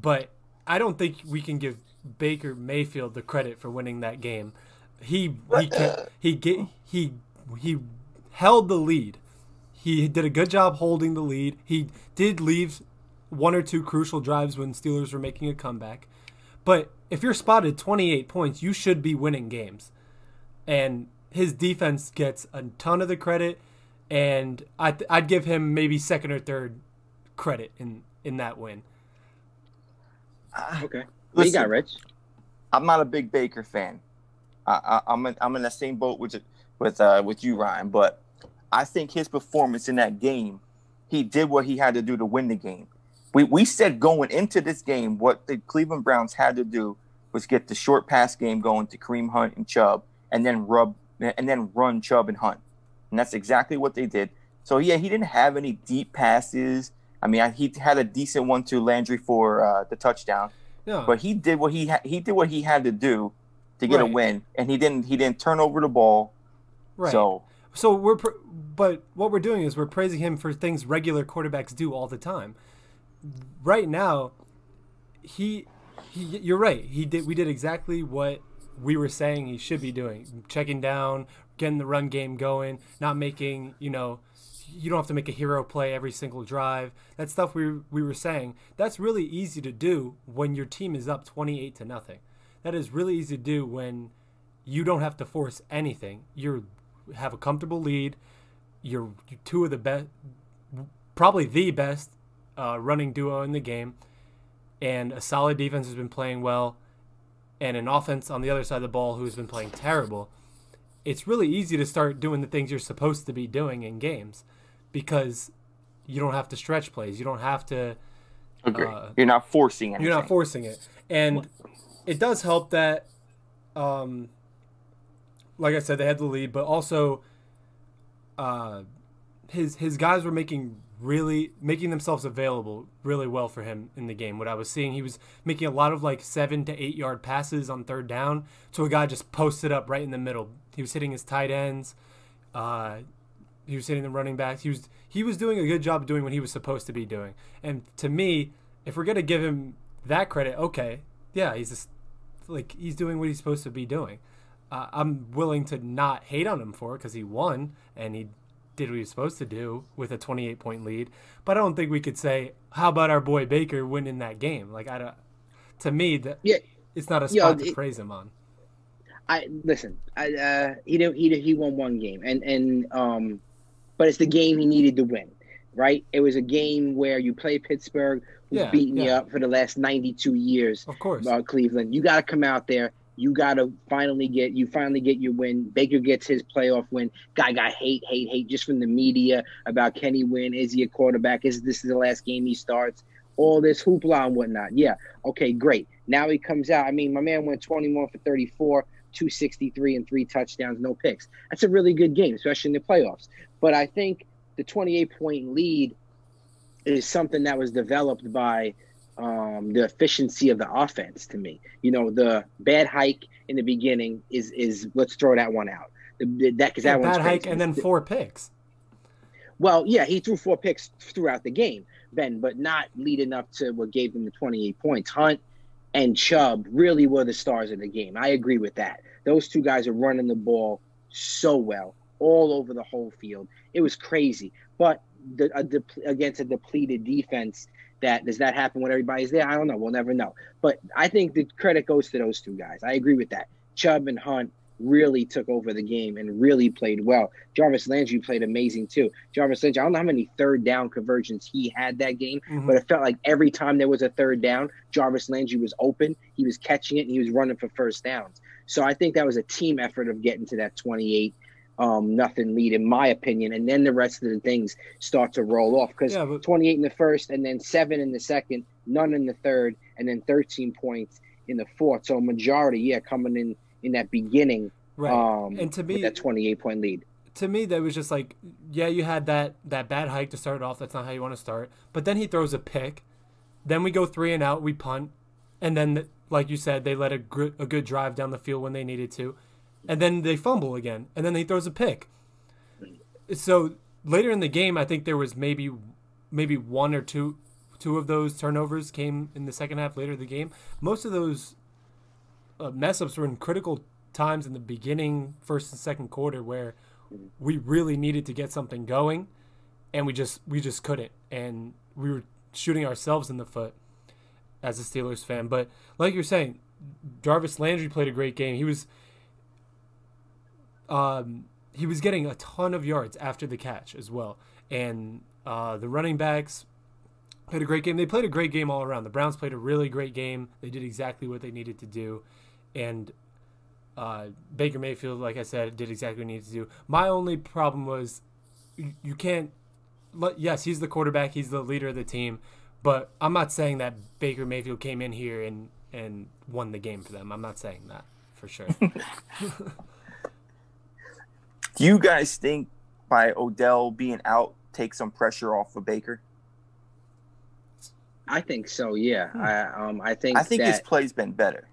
S2: but I don't think we can give Baker Mayfield the credit for winning that game. He he ca- he ga- he he held the lead. He did a good job holding the lead. He did leave one or two crucial drives when Steelers were making a comeback. But if you're spotted 28 points, you should be winning games. And his defense gets a ton of the credit, and I th- I'd give him maybe second or third credit in in that win.
S1: Uh, okay. What you got, Rich?
S3: I'm not a big Baker fan. I, I, I'm in, I'm in the same boat with with uh, with you, Ryan. But I think his performance in that game, he did what he had to do to win the game. We we said going into this game, what the Cleveland Browns had to do was get the short pass game going to Kareem Hunt and Chubb, and then rub and then run Chubb and Hunt, and that's exactly what they did. So yeah, he didn't have any deep passes. I mean, I, he had a decent one to Landry for uh, the touchdown
S2: No,
S3: but he did what he ha- he did what he had to do to get a win, and he didn't he didn't turn over the ball.
S2: right.
S3: So
S2: So we're, pr- but what we're doing is we're praising him for things regular quarterbacks do all the time. Right now, he, he, you're right. He did. We did exactly what we were saying he should be doing: checking down, getting the run game going, not making you know. You don't have to make a hero play every single drive. That stuff we we were saying. That's really easy to do when your team is up twenty eight to nothing. That is really easy to do when you don't have to force anything. You have a comfortable lead. You're two of the best, probably the best uh, running duo in the game, and a solid defense has been playing well, and an offense on the other side of the ball who's been playing terrible. It's really easy to start doing the things you're supposed to be doing in games because you don't have to stretch plays. You don't have to.
S3: Agree. Uh, you're not forcing anything.
S2: You're not forcing it, and it does help that um, like I said, they had the lead, but also uh, his his guys were making really making themselves available really well for him in the game. What I was seeing, he was making a lot of like seven to eight yard passes on third down to a guy just posted up right in the middle. He was hitting his tight ends. Uh, he was hitting the running backs. He was he was doing a good job doing what he was supposed to be doing. And to me, if we're gonna give him that credit, okay, yeah, he's just like he's doing what he's supposed to be doing uh, I'm willing to not hate on him for it because he won and he did what he was supposed to do with a 28 point lead. But I don't think we could say, "How about our boy Baker winning that game?" Like I don't. To me, that yeah, it's not a spot to it, praise him on.
S1: I listen. I uh, he did, he did, he won one game and and um, but it's the game he needed to win, right? It was a game where you play Pittsburgh, who's yeah, beating yeah. you up for the last 92 years.
S2: Of course,
S1: about Cleveland. You got to come out there you got to finally get you finally get your win. Baker gets his playoff win. Guy got hate, hate, hate just from the media about can he win? Is he a quarterback? Is this the last game he starts? All this hoopla and whatnot. Yeah, okay, great. Now he comes out. I mean, my man went 21 for 34, 263, and three touchdowns, no picks. That's a really good game, especially in the playoffs. But I think the 28 point lead is something that was developed by um, the efficiency of the offense to me. You know, the bad hike in the beginning is is let's throw that one out. The, that because yeah, that bad
S2: hike and then four picks.
S1: Well, yeah, he threw four picks throughout the game, Ben, but not leading up to what gave them the 28 points. Hunt and Chubb really were the stars of the game. I agree with that. Those two guys are running the ball so well all over the whole field. It was crazy. But the, a de- against a depleted defense that does that happen when everybody's there? I don't know. We'll never know. But I think the credit goes to those two guys. I agree with that. Chubb and Hunt really took over the game and really played well. Jarvis Landry played amazing too. Jarvis Landry, I don't know how many third down conversions he had that game, mm-hmm. but it felt like every time there was a third down, Jarvis Landry was open, he was catching it, and he was running for first downs. So I think that was a team effort of getting to that 28 um, nothing lead, in my opinion. And then the rest of the things start to roll off because yeah, but- 28 in the first, and then seven in the second, none in the third, and then 13 points in the fourth. So majority, yeah, coming in in that beginning, right? Um, and to me, that 28 point lead.
S2: To me, that was just like, yeah, you had that that bad hike to start off. That's not how you want to start. But then he throws a pick. Then we go three and out. We punt, and then, like you said, they let a, gr- a good drive down the field when they needed to and then they fumble again, and then he throws a pick. So later in the game, I think there was maybe maybe one or two two of those turnovers came in the second half later in the game. Most of those uh, mess ups were in critical times in the beginning, first and second quarter, where we really needed to get something going, and we just we just couldn't, and we were shooting ourselves in the foot as a Steelers fan. But like you're saying, Jarvis Landry played a great game. He was um, he was getting a ton of yards after the catch as well. And uh, the running backs played a great game. They played a great game all around. The Browns played a really great game. They did exactly what they needed to do. And uh, Baker Mayfield, like I said, did exactly what he needed to do. My only problem was you, can't. Yes, he's the quarterback. He's the leader of the team. But I'm not saying that Baker Mayfield came in here and, and won the game for them. I'm not saying that for sure. [laughs]
S3: Do you guys think by Odell being out take some pressure off of Baker?
S1: I think so. Yeah. Hmm. I um I think
S3: I think that, his play's been better.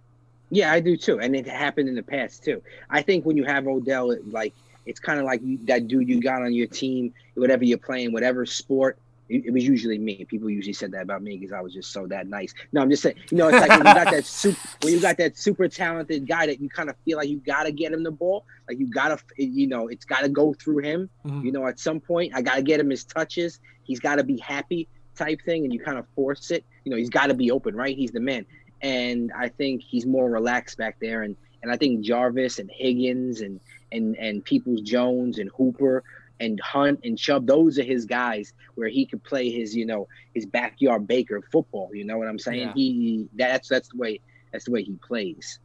S1: Yeah, I do too, and it happened in the past too. I think when you have Odell, like it's kind of like you, that dude you got on your team, whatever you're playing, whatever sport. It, it was usually me. People usually said that about me because I was just so that nice. No, I'm just saying. You know, it's like when you got that [laughs] super, when you got that super talented guy that you kind of feel like you gotta get him the ball, like you gotta, you know, it's gotta go through him.
S2: Mhm.
S1: You know, at some point, I gotta get him his touches. He's got to be happy, type thing, and you kind of force it. You know, he's got to be open, right? He's the man, and I think he's more relaxed back there, and and I think Jarvis and Higgins and and and Peoples Jones and Hooper and Hunt and Chubb, those are his guys where he could play his, you know, his backyard Baker football. You know what I'm saying?
S2: Yeah.
S1: He that's that's the way that's the way he plays.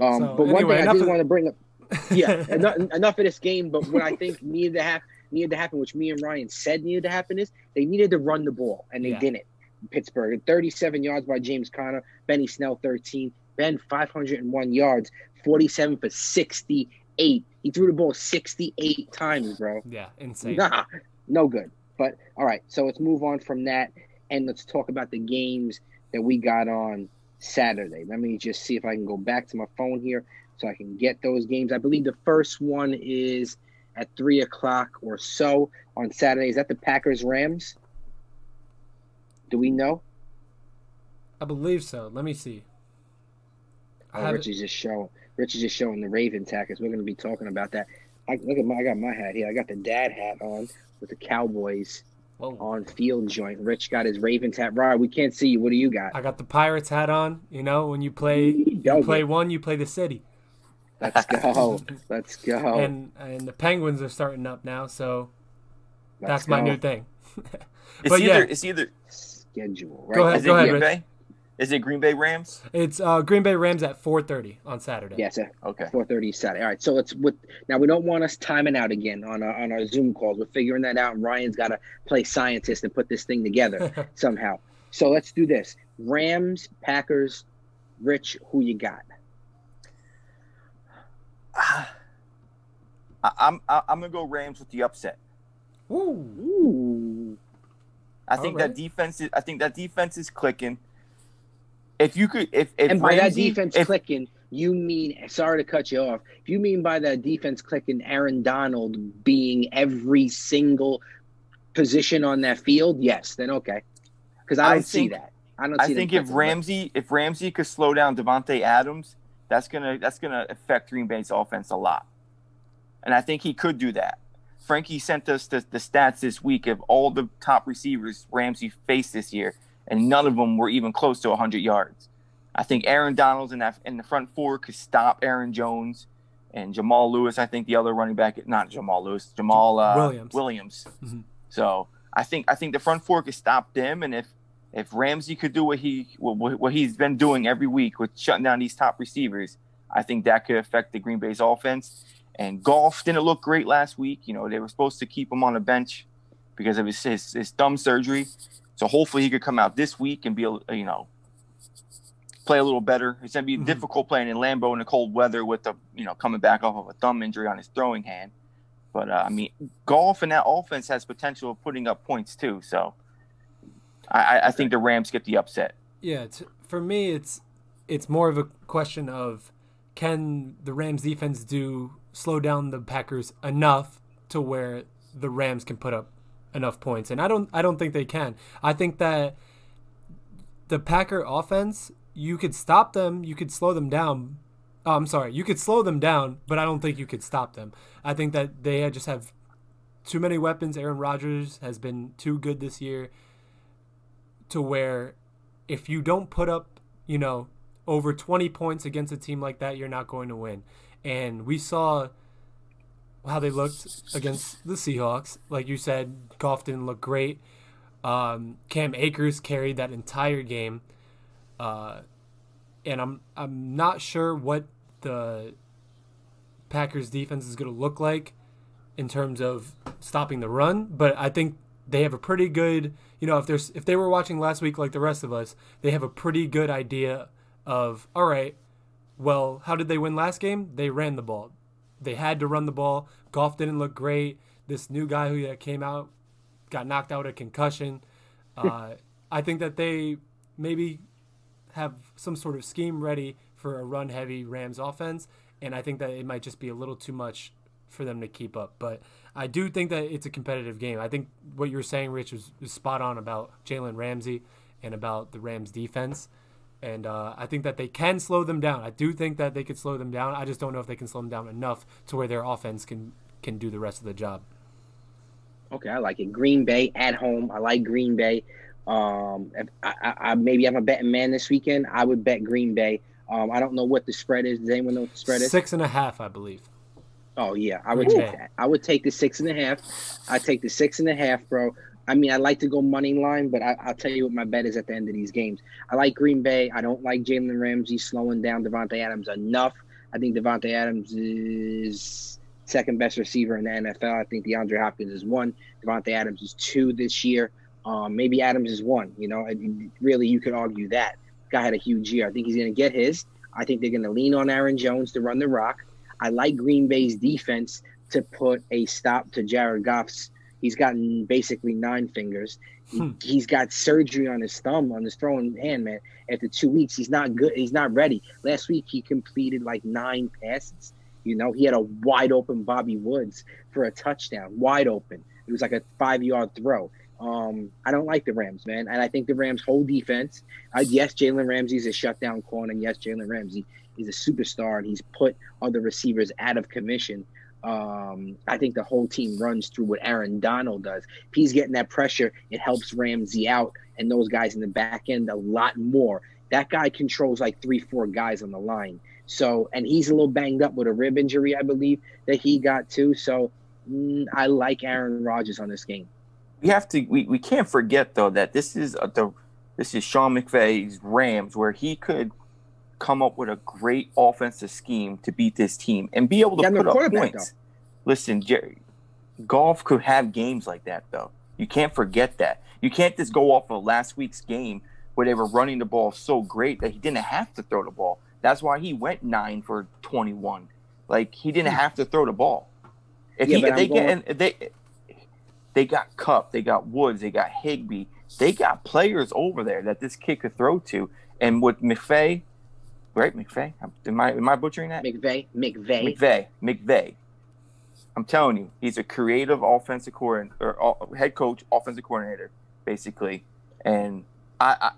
S1: Um,
S2: So,
S1: but one thing I did
S2: of-
S1: want to bring up, yeah, [laughs] enough, enough of this game. But what I think needed to happen, needed to happen, which me and Ryan said needed to happen, is they needed to run the ball, and they
S2: Yeah.
S1: didn't. Pittsburgh, 37 yards by James Conner, Benny Snell, 13, Ben 501 yards, 47 for 68. He threw the ball 68 times, bro.
S2: Yeah, insane.
S1: Nah, no good. But all right, so let's move on from that and let's talk about the games that we got on Saturday. Let me just see if I can go back to my phone here so I can get those games. I believe the first one is at three o'clock or so on Saturday. Is that the Packers Rams? Do we know?
S2: I believe so. Let me see. I
S1: Oh,
S2: have
S1: Rich
S2: it-
S1: just showing. Rich is just showing the Raven tackers. We're going to be talking about that. I, look at my. I got my hat here. I got the dad hat on with the Cowboys
S2: Whoa.
S1: on field joint. Rich got his Ravens hat. Rod, we can't see you. What do you got?
S2: I got the Pirates hat on. You know, when you play, you
S1: Dog
S2: play one, you play the city.
S1: Let's go. [laughs] Let's go.
S2: And and the Penguins are starting up now, so
S1: Let's
S2: that's my new thing. [laughs]
S3: It's
S2: But
S3: either
S2: yeah.
S3: it's either
S1: schedule. Right?
S2: Go ahead,
S3: is
S2: go ahead, Rich.
S3: Bay? Is it Green Bay Rams?
S2: It's uh, Green Bay Rams at 4:30 on Saturday.
S1: Yes, sir.
S3: Okay.
S1: Four thirty Saturday. All right. So let's. With, now we don't want us timing out again on our on our Zoom calls. We're figuring that out. Ryan's got to play scientist and put this thing together [laughs] somehow. So let's do this. Rams, Packers. Rich, who you got? [sighs]
S3: I, I'm I, I'm gonna go Rams with the upset.
S2: Ooh.
S1: Ooh.
S3: I think
S2: Alright.
S3: that defense is I think that defense is clicking. If you could if if
S1: and by that defense
S3: if-
S1: clicking, you mean sorry to cut you off. If you mean by that defense clicking, Aaron Donald being every single position on that field, yes, then okay. Because I
S3: I
S1: don't see
S3: think-
S1: that. I don't. See
S3: I think if Ramsey if Ramsey could slow down Davante Adams, that's gonna that's gonna affect Green Bay's offense a lot. And I think he could do that. Frankie sent us the, the stats this week of all the top receivers Ramsey faced this year, and none of them were even close to 100 yards. I think Aaron Donald's in that in the front four could stop Aaron Jones and Jamal Lewis. I think the other running back, not Jamal Lewis, Jamal uh,
S2: Williams.
S3: Williams.
S2: Mhm.
S3: So I think I think the front four could stop them, and if if Ramsey could do what he what, what he's been doing every week with shutting down these top receivers, I think that could affect the Green Bay's offense. And Goff didn't look great last week. You know they were supposed to keep him on the bench because of his his, his thumb surgery. So hopefully he could come out this week and be a- you know play a little better. It's gonna be
S2: Mhm.
S3: difficult playing in Lambeau in the cold weather with the you know coming back off of a thumb injury on his throwing hand. But uh, I mean, Goff and that offense has potential of putting up points too. So I, I- I think the Rams get the upset.
S2: Yeah, it's, for me, it's it's more of a question of can the Rams defense do slow down the Packers enough to where the Rams can put up enough points, and I don't I don't think they can. I think that the Packer offense, you could stop them, you could slow them down. Oh, I'm sorry, you could slow them down, but I don't think you could stop them. I think that they just have too many weapons. Aaron Rodgers has been too good this year to where if you don't put up, you know, over 20 points against a team like that, you're not going to win. And we saw how they looked against the Seahawks. Like you said, Goff didn't look great. Um, Cam Akers carried that entire game. Uh, and I'm I'm not sure what the Packers defense is going to look like in terms of stopping the run, but I think they have a pretty good, you know, if there's if they were watching last week like the rest of us, they have a pretty good idea of all right, well, how did they win last game? They ran the ball. They had to run the ball. Goff didn't look great. This new guy who came out got knocked out with a concussion. Uh, I think that they maybe have some sort of scheme ready for a run heavy Rams offense, and I think that it might just be a little too much for them to keep up. But I do think that it's a competitive game. I think what you're saying, Rich, is, is spot on about Jalen Ramsey and about the Rams defense. And uh, I think that they can slow them down. I do think that they could slow them down. I just don't know if they can slow them down enough to where their offense can can do the rest of the job.
S1: Okay, I like it. Green Bay at home. I like Green Bay. Um, I, I, I maybe I'm a betting man this weekend. I would bet Green Bay. Um, I don't know what the spread is. Does anyone know what the spread is?
S2: Six and a half, I believe.
S1: Oh yeah, I would
S2: Green
S1: take
S2: Bay.
S1: that. I would take the six and a half. I take the six and a half, bro. I mean, I like to go money line, but I, I'll tell you what my bet is at the end of these games. I like Green Bay. I don't like Jalen Ramsey slowing down Davante Adams enough. I think Davante Adams is second best receiver in the NFL. I think DeAndre Hopkins is one. Devontae Adams is two this year. Um, maybe Adams is one. You know, really, you could argue that guy had a huge year. I think he's going to get his. I think they're going to lean on Aaron Jones to run the rock. I like Green Bay's defense to put a stop to Jared Goff's. He's gotten basically nine fingers. He,
S2: Hmm.
S1: He's got surgery on his thumb, on his throwing hand, man. After two weeks, he's not good. He's not ready. Last week, he completed like nine passes. You know, he had a wide open Bobby Woods for a touchdown, wide open. It was like a five yard throw. Um, I don't like the Rams, man, and I think the Rams' whole defense. Uh, yes, Jalen Ramsey's a shutdown corner, and yes, Jalen Ramsey is a superstar, and he's put other receivers out of commission. Um, I think the whole team runs through what Aaron Donald does. If he's getting that pressure, it helps Ramsey out and those guys in the back end a lot more. That guy controls like three, four guys on the line. So, and he's a little banged up with a rib injury, I believe, that he got too. So, mm, I like Aaron Rodgers on this game.
S3: we have to we, we can't forget though that this is a, the this is Sean McVay's Rams where he could come up with a great offensive scheme to beat this team and be able to
S1: had no
S3: put up points. Listen, Jerry, Goff could have games like that though. You can't forget that. You can't just go off of last week's game where they were running the ball so great that he didn't have to throw the ball. That's why he went nine for twenty-one. Like he didn't have to throw the ball. If.
S1: Yeah,
S3: he, if they
S1: going-
S3: get they they got Kupp, they got Woods, they got Higbee, they got players over there that this kid could throw to. And with McVay, right? McVay, am I am I butchering that?
S1: McVay, McVay.
S3: McVay, McVay. I'm telling you, he's a creative offensive coordinator or uh, head coach, offensive coordinator, basically. And I, I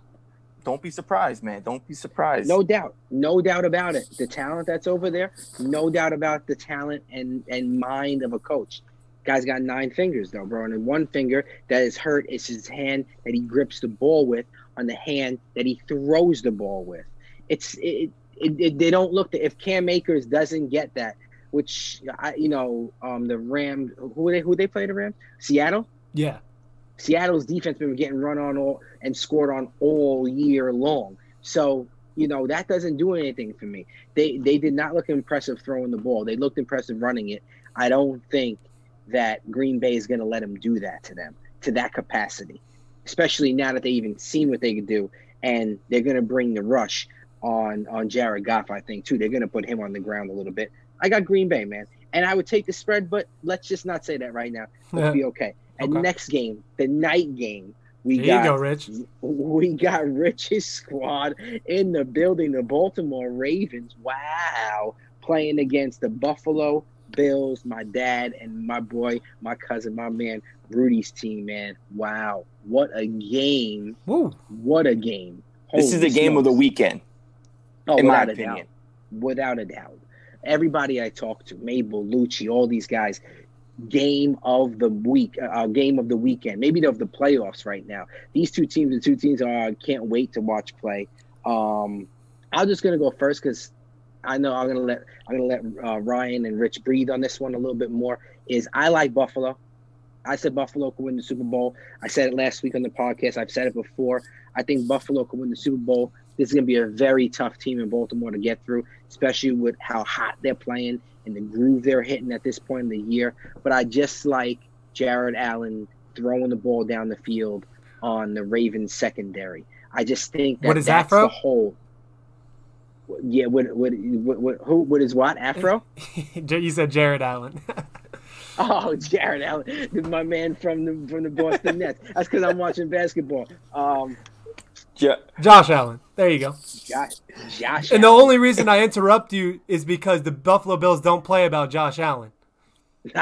S3: don't be surprised, man. Don't be surprised.
S1: No doubt, no doubt about it. The talent that's over there, no doubt about the talent and and mind of a coach. Guy's got nine fingers though, bro, and one finger that is hurt is his hand that he grips the ball with on the hand that he throws the ball with. It's it, it, it they don't look to, if Cam Akers doesn't get that, which I you know um the Rams who they who they play the Rams Seattle.
S2: Yeah.
S1: Seattle's defense been getting run on all and scored on all year long. So you know that doesn't do anything for me. They they did not look impressive throwing the ball. They looked impressive running it. I don't think that Green Bay is going to let them do that to them to that capacity, especially now that they even seen what they could do, and they're going to bring the rush on on Jared Goff. I think too. They're going to put him on the ground a little bit. I got Green Bay, man, and I would take the spread, but let's just not say that right now. Let's be okay. And
S2: Okay.
S1: next game, the night game, we
S2: There
S1: got
S2: you go, Rich. [laughs]
S1: we got Rich's squad in the building, the Baltimore Ravens. Wow. Playing against the Buffalo Bills, my dad and my boy, my cousin, my man, Rudy's team, man. Wow. What a game.
S2: Woo.
S1: What a game.
S3: this is
S1: Holy
S3: the game of the weekend,
S1: Oh,
S3: in my
S1: without a
S3: opinion.
S1: doubt. Without a doubt. Everybody I talked to, Mabel, Lucci, all these guys, game of the week, uh, game of the weekend, maybe of the playoffs right now. These two teams, the two teams are I can't wait to watch play. Um, I'm just gonna go first because I know I'm gonna let I'm gonna let uh, Ryan and Rich breathe on this one a little bit more. Is I like Buffalo. I said Buffalo could win the Super Bowl. I said it last week on the podcast. I've said it before. I think Buffalo could win the Super Bowl. This is going to be a very tough team in Baltimore to get through, especially with how hot they're playing and the groove they're hitting at this point in the year. But I just like Jared Allen throwing the ball down the field on the Ravens secondary. I just think that
S2: What is
S1: that's
S2: Afro?
S1: the whole. Yeah, what, what, what, what, who, what is what? Afro? [laughs]
S2: you said Jared Allen. [laughs]
S1: Oh, Jared Allen, my man from the from the Boston Nets. That's because I'm watching basketball. Um,
S3: Ja-
S2: Josh Allen. There you go.
S1: Josh, Josh
S2: And the
S1: Allen.
S2: only reason I interrupt you is because the Buffalo Bills don't play about Josh Allen. [laughs]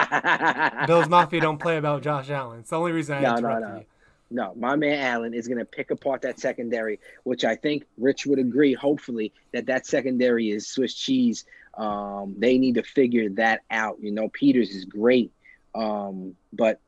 S2: Bills Mafia don't play about Josh Allen. It's the only reason I
S1: No, no, no.
S2: you.
S1: No, my man Allen is going to pick apart that secondary, which I think Rich would agree. Hopefully, that that secondary is Swiss cheese. Um, they need to figure that out. You know, Peters is great, um, but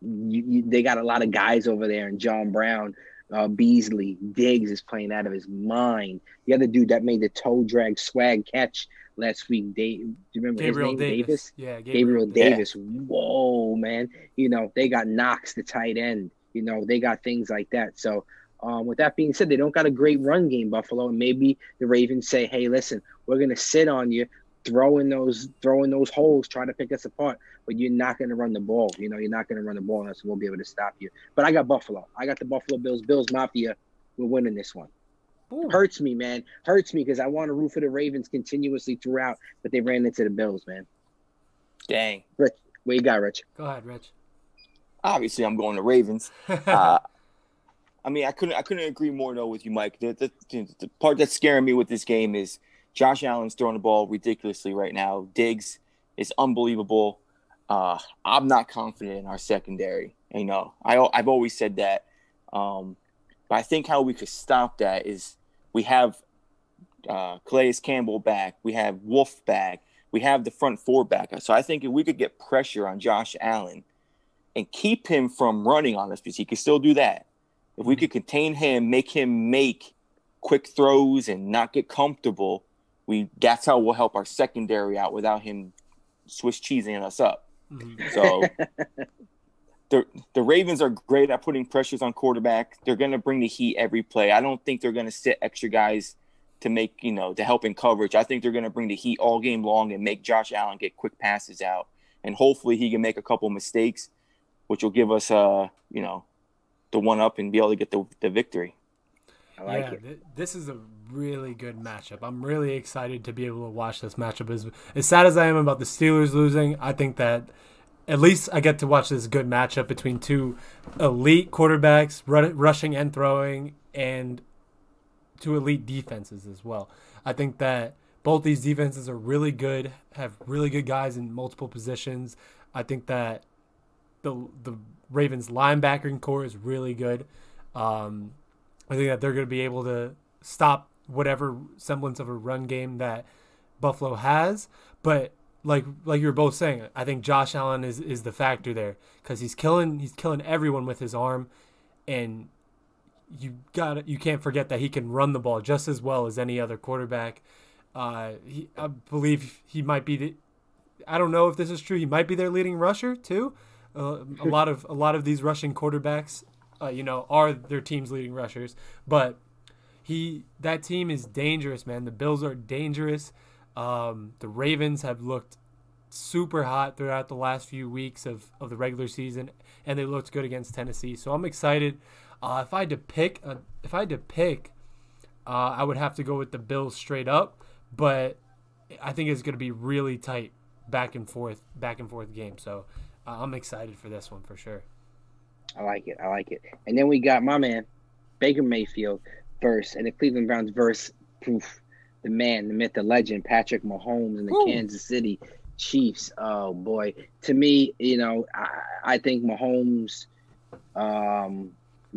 S1: you, you, they got a lot of guys over there, and John Brown, uh, Beasley, Diggs is playing out of his mind. The other dude that made the toe drag swag catch last week, Dave, do you remember
S2: Gabriel
S1: his name?
S2: Davis. Yeah,
S1: Gabriel
S3: Yeah.
S1: Davis. Whoa, man. You know, they got Knox, the tight end. You know, they got things like that. So, um, with that being said, they don't got a great run game, Buffalo. And maybe the Ravens say, hey, listen, we're going to sit on you, throw in those, throw in those holes, try to pick us apart, but you're not going to run the ball. You know, you're not going to run the ball unless we'll be able to stop you. But I got Buffalo. I got the Buffalo Bills. Bills Mafia. We're winning this one.
S2: Ooh.
S1: Hurts me, man. Hurts me because I want to root for the Ravens continuously throughout, but they ran into the Bills, man.
S3: Dang.
S1: Rich, What you got, Rich?
S2: Go ahead, Rich.
S3: Obviously, I'm going to Ravens. [laughs] Uh, I mean, I couldn't I couldn't agree more though with you, Mike. The, the, the part that's scaring me with this game is Josh Allen's throwing the ball ridiculously right now. Diggs is unbelievable. Uh, I'm not confident in our secondary. You know, I I've always said that. Um, but I think how we could stop that is we have uh, Calais Campbell back, we have Wolfe back, we have the front four back. So I think if we could get pressure on Josh Allen and keep him from running on us, because he can still do that. If we could contain him, make him make quick throws and not get comfortable, we that's how we'll help our secondary out without him Swiss cheesing us up. So [laughs] the the Ravens are great at putting pressures on quarterback. They're going to bring the heat every play. I don't think they're going to sit extra guys to make you know to help in coverage. I think they're going to bring the heat all game long and make Josh Allen get quick passes out, and hopefully he can make a couple mistakes, which will give us uh you know the one up and be able to get the the victory.
S1: I like
S2: yeah,
S1: it.
S2: th- this is a really good matchup. I'm really excited to be able to watch this matchup. As as sad as I am about the Steelers losing, I think that at least I get to watch this good matchup between two elite quarterbacks, ru- rushing and throwing, and two elite defenses as well. I think that both these defenses are really good, have really good guys in multiple positions. I think that the the Ravens linebacking corps is really good. Um, I think that they're going to be able to stop whatever semblance of a run game that Buffalo has. But like like you were both saying, I think Josh Allen is, is the factor there because he's killing he's killing everyone with his arm, and you got you can't forget that he can run the ball just as well as any other quarterback. Uh, he, I believe he might be the. I don't know if this is true. He might be their leading rusher too. Uh, a lot of a lot of these rushing quarterbacks, uh, you know, are their team's leading rushers. But he that team is dangerous, man. The Bills are dangerous. Um, the Ravens have looked super hot throughout the last few weeks of, of the regular season, and they looked good against Tennessee. So I'm excited. Uh, if I had to pick, uh, if I had to pick, uh, I would have to go with the Bills straight up. But I think it's going to be really tight, back and forth, back and forth game. So uh, I'm excited for this one for sure.
S1: I like it. I like it. And then we got my man, Baker Mayfield verse, and the Cleveland Browns verse, poof, the man, the myth, the legend, Patrick Mahomes and the
S2: Woo.
S1: Kansas City Chiefs. Oh boy, to me, you know, I, I think Mahomes um,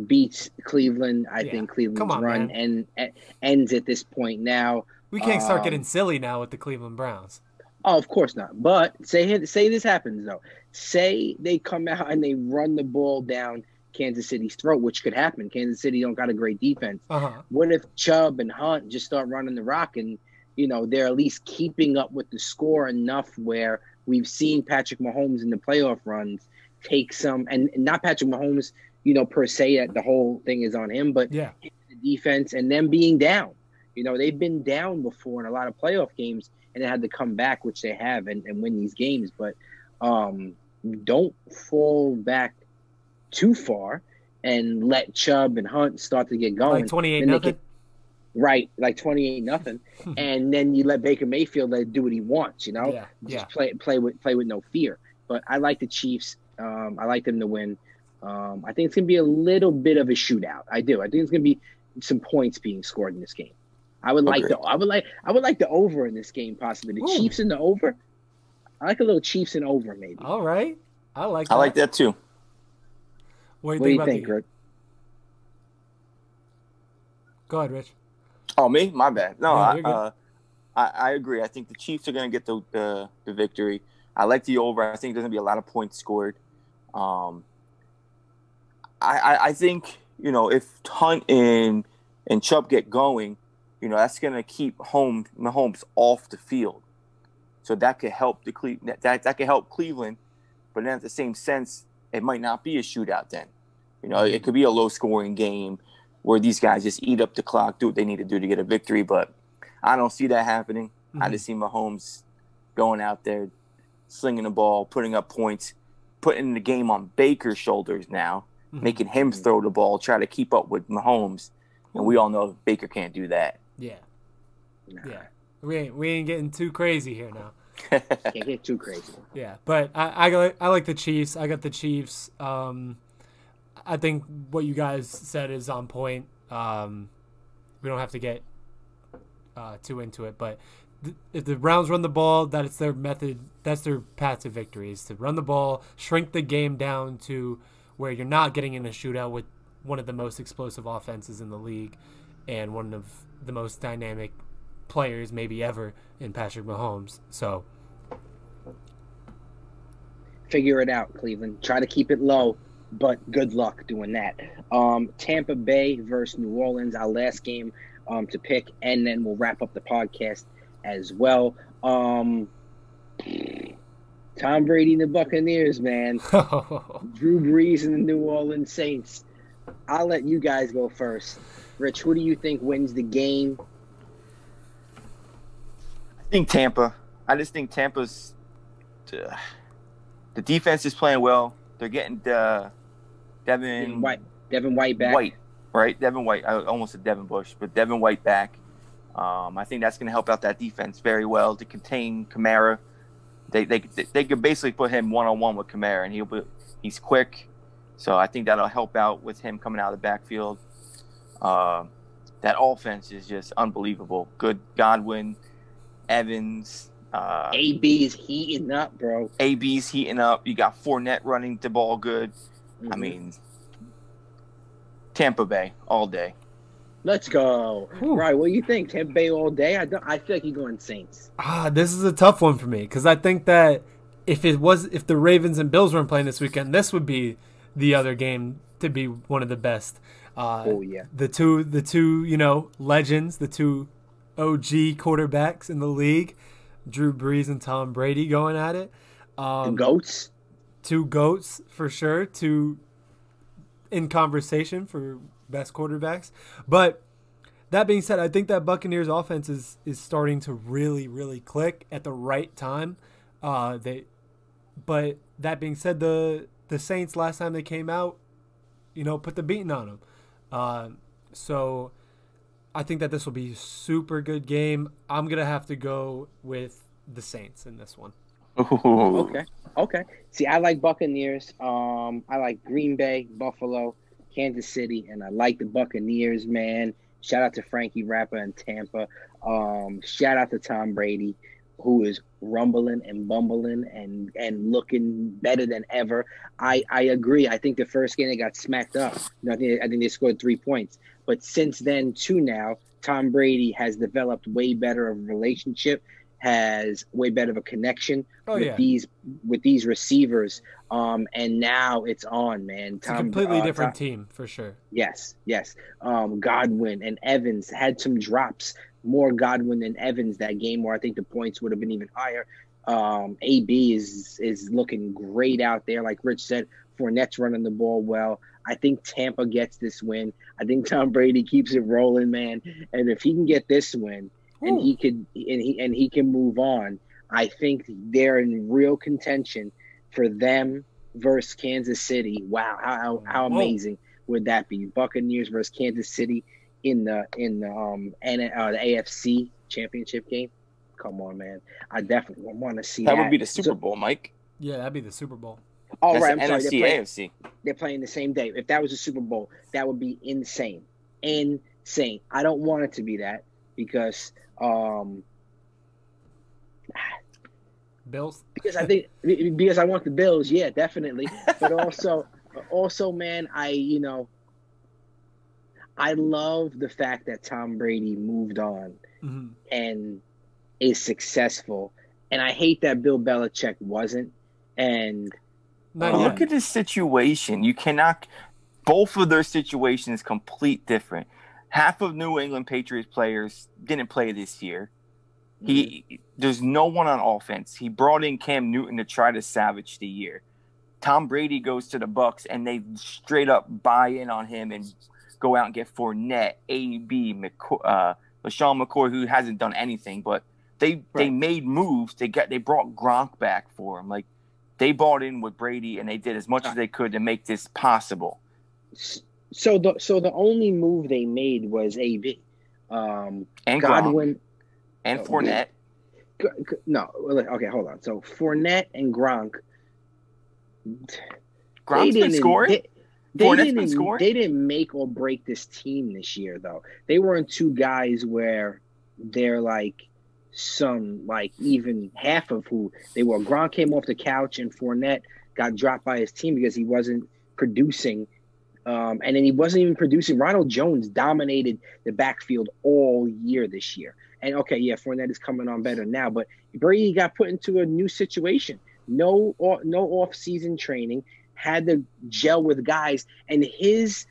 S1: beats Cleveland. I
S2: Yeah.
S1: think Cleveland's
S2: on,
S1: run and, and ends at this point now.
S2: We can't start
S1: Um,
S2: getting silly now with the Cleveland Browns.
S1: Oh, of course not. But say say this happens though. Say they come out and they run the ball down Kansas City's throat, which could happen. Kansas City don't got a great defense.
S2: Uh huh.
S1: What if Chubb and Hunt just start running the rock and you know they're at least keeping up with the score enough where we've seen Patrick Mahomes in the playoff runs take some and not Patrick Mahomes, you know, per se that the whole thing is on him, but
S2: Yeah.
S1: the defense and them being down. You know, they've been down before in a lot of playoff games and they had to come back, which they have, and, and win these games. But um, don't fall back too far and let Chubb and Hunt start to get going.
S2: Like 28
S1: then they
S2: nothing.
S1: can- right, like 28 nothing. [laughs] and then you let Baker Mayfield let do what he wants, you know?
S2: Yeah.
S1: Just
S2: Yeah.
S1: play play with play with no fear. But I like the Chiefs. Um, I like them to win. Um, I think it's gonna be a little bit of a shootout. I do. I think it's gonna be some points being scored in this game. I would like
S3: Agree.
S1: the I would like I would like the over in this game possibly. The
S2: Ooh.
S1: Chiefs in the over. I like a little Chiefs and over maybe.
S2: All right. I like
S3: I like that too.
S2: What do you
S1: what do
S2: think
S1: you think,
S2: the
S1: Rick?
S2: Go ahead, Rich.
S3: Oh, me? My bad. No,
S2: No,
S3: I, uh, I I agree. I think the Chiefs are going to get the, the the victory. I like the over. I think there's going to be a lot of points scored. Um, I, I I think you know if Hunt and and Chubb get going, you know that's going to keep home Mahomes off the field. So that could help the Cle- that, that could help Cleveland, but then at the same sense, it might not be a shootout. Then, you know, it could be a low scoring game where these guys just eat up the clock, do what they need to do to get a victory. But I don't see that happening. I
S2: Mhm.
S3: just see Mahomes going out there, slinging the ball, putting up points, putting the game on Baker's shoulders now,
S2: Mhm.
S3: making him throw the ball, try to keep up with Mahomes. And we all know Baker can't do that.
S2: Yeah.
S1: Nah,
S2: Yeah. We ain't we ain't getting too crazy here now. [laughs]
S1: Can't get too crazy.
S2: Yeah, but I I, like- I like the Chiefs. I got the Chiefs. Um, I think what you guys said is on point. Um, we don't have to get uh, too into it, but th- if the Browns run the ball, that is their method. That's their path to victory is to run the ball, shrink the game down to where you're not getting in a shootout with one of the most explosive offenses in the league and one of the most dynamic players maybe ever in Patrick Mahomes. So
S1: Figure it out, Cleveland. Try to keep it low, but good luck doing that. Um, Tampa Bay versus New Orleans, our last game um, to pick, and then we'll wrap up the podcast as well. Um, Tom Brady and the Buccaneers, man. [laughs] Drew Brees and the New Orleans Saints. I'll let you guys go first. Rich, who do you think wins the game?
S3: I think Tampa. I just think Tampa's uh, the defense is playing well. They're getting uh, Devin
S1: White, Devin White back.
S3: White, right? Devin White. I almost said Devin Bush, but Devin White back. Um, I think that's going to help out that defense very well to contain Kamara. They they they could basically put him one on one with Kamara, and he'll be he's quick. So I think that'll help out with him coming out of the backfield. Uh, that offense is just unbelievable. Good Godwin, Evans, uh,
S1: AB is heating up, bro.
S3: AB's heating up. You got Fournette running the ball good. I
S1: Mhm.
S3: mean, Tampa Bay all day.
S1: let's go.
S2: Whew.
S1: Right, what do you think? Tampa Bay all day? I don't. I feel like you're going Saints.
S2: Ah, this is a tough one for me because I think that if it was if the Ravens and Bills weren't playing this weekend, this would be the other game to be one of the best. Uh,
S1: Oh yeah.
S2: the two the two you know legends, the two OG quarterbacks in the league, Drew Brees and Tom Brady going at it. Um,
S1: goats.
S2: two goats for sure. Two in conversation for best quarterbacks. But that being said, I think that Buccaneers offense is is starting to really really click at the right time. Uh, they, but that being said, the the Saints last time they came out, you know, put the beating on them. Uh, so I think that this will be a super good game. I'm gonna have to go with the Saints in this one.
S1: Okay. Okay. See, I like Buccaneers. Um, I like Green Bay, Buffalo, Kansas City, and I like the Buccaneers, man. Shout out to Frankie Rapper in Tampa. Um, shout out to Tom Brady, who is rumbling and bumbling and and looking better than ever. I I agree. I think the first game they got smacked up. You know, I think I think they scored three points, but since then to now, Tom Brady has developed way better of a relationship, has way better of a connection
S2: Oh
S1: with
S2: yeah,
S1: these with these receivers. Um, and now it's on, man.
S2: it's a completely
S1: uh,
S2: different
S1: Tom-
S2: team for sure.
S1: yes, yes. Um, Godwin and Evans had some drops, more Godwin than Evans that game, where I think the points would have been even higher. Um, AB is is looking great out there, like Rich said. Fournette's running the ball well. I think Tampa gets this win. I think Tom Brady keeps it rolling, man. And if he can get this win, and
S2: Ooh.
S1: he could and he and he can move on. I think they're in real contention for them versus Kansas City. Wow, how how, how
S2: Whoa.
S1: amazing would that be? Buccaneers versus Kansas City in the in the um and uh, the AFC championship game. Come on, man! I definitely want to see that.
S3: That would be the
S1: So-
S3: Super Bowl, Mike.
S2: Yeah, that'd be the Super Bowl.
S1: oh,
S3: That's
S1: right, I'm
S3: the
S1: sorry.
S3: NFC,
S1: They're playing,
S3: AFC.
S1: they're playing the same day. If that was a Super Bowl, that would be insane. Insane. I don't want it to be that because um [sighs]
S2: Bills.
S1: Because I think because I want the Bills, yeah, definitely. But also, [laughs] also, man, I you know, I love the fact that Tom Brady moved on
S2: Mm-hmm.
S1: and is successful, and I hate that Bill Belichick wasn't. And
S2: Not
S3: But
S2: yet.
S3: look at his situation. You cannot. Both of their situations complete different. Half of New England Patriots players didn't play this year. He there's no one on offense. He brought in Cam Newton to try to savage the year. Tom Brady goes to the Bucks and they straight up buy in on him and go out and get Fournette, AB, McCoy, uh, LeSean McCoy, who hasn't done anything, but they they made moves. They got they brought Gronk back for him. Like they bought in with Brady and they did as much as they could to make this possible.
S1: so the so the only move they made was AB. Um,
S3: And Gronk
S1: Godwin.
S3: and
S1: Oh,
S3: Fournette.
S1: No, okay, hold on. So Fournette and Gronk.
S3: Gronk's
S1: they
S3: been
S1: didn't-
S3: scoring.
S1: They, they didn't. They didn't make or break this team this year, though. They weren't two guys where they're like some like even half of who they were. Gronk came off the couch, and Fournette got dropped by his team because he wasn't producing. Um, and then he wasn't even producing. Ronald Jones dominated the backfield all year this year. And okay, yeah, Fournette is coming on better now, but Brady got put into a new situation. No, no off-season training. Had to gel with guys, and his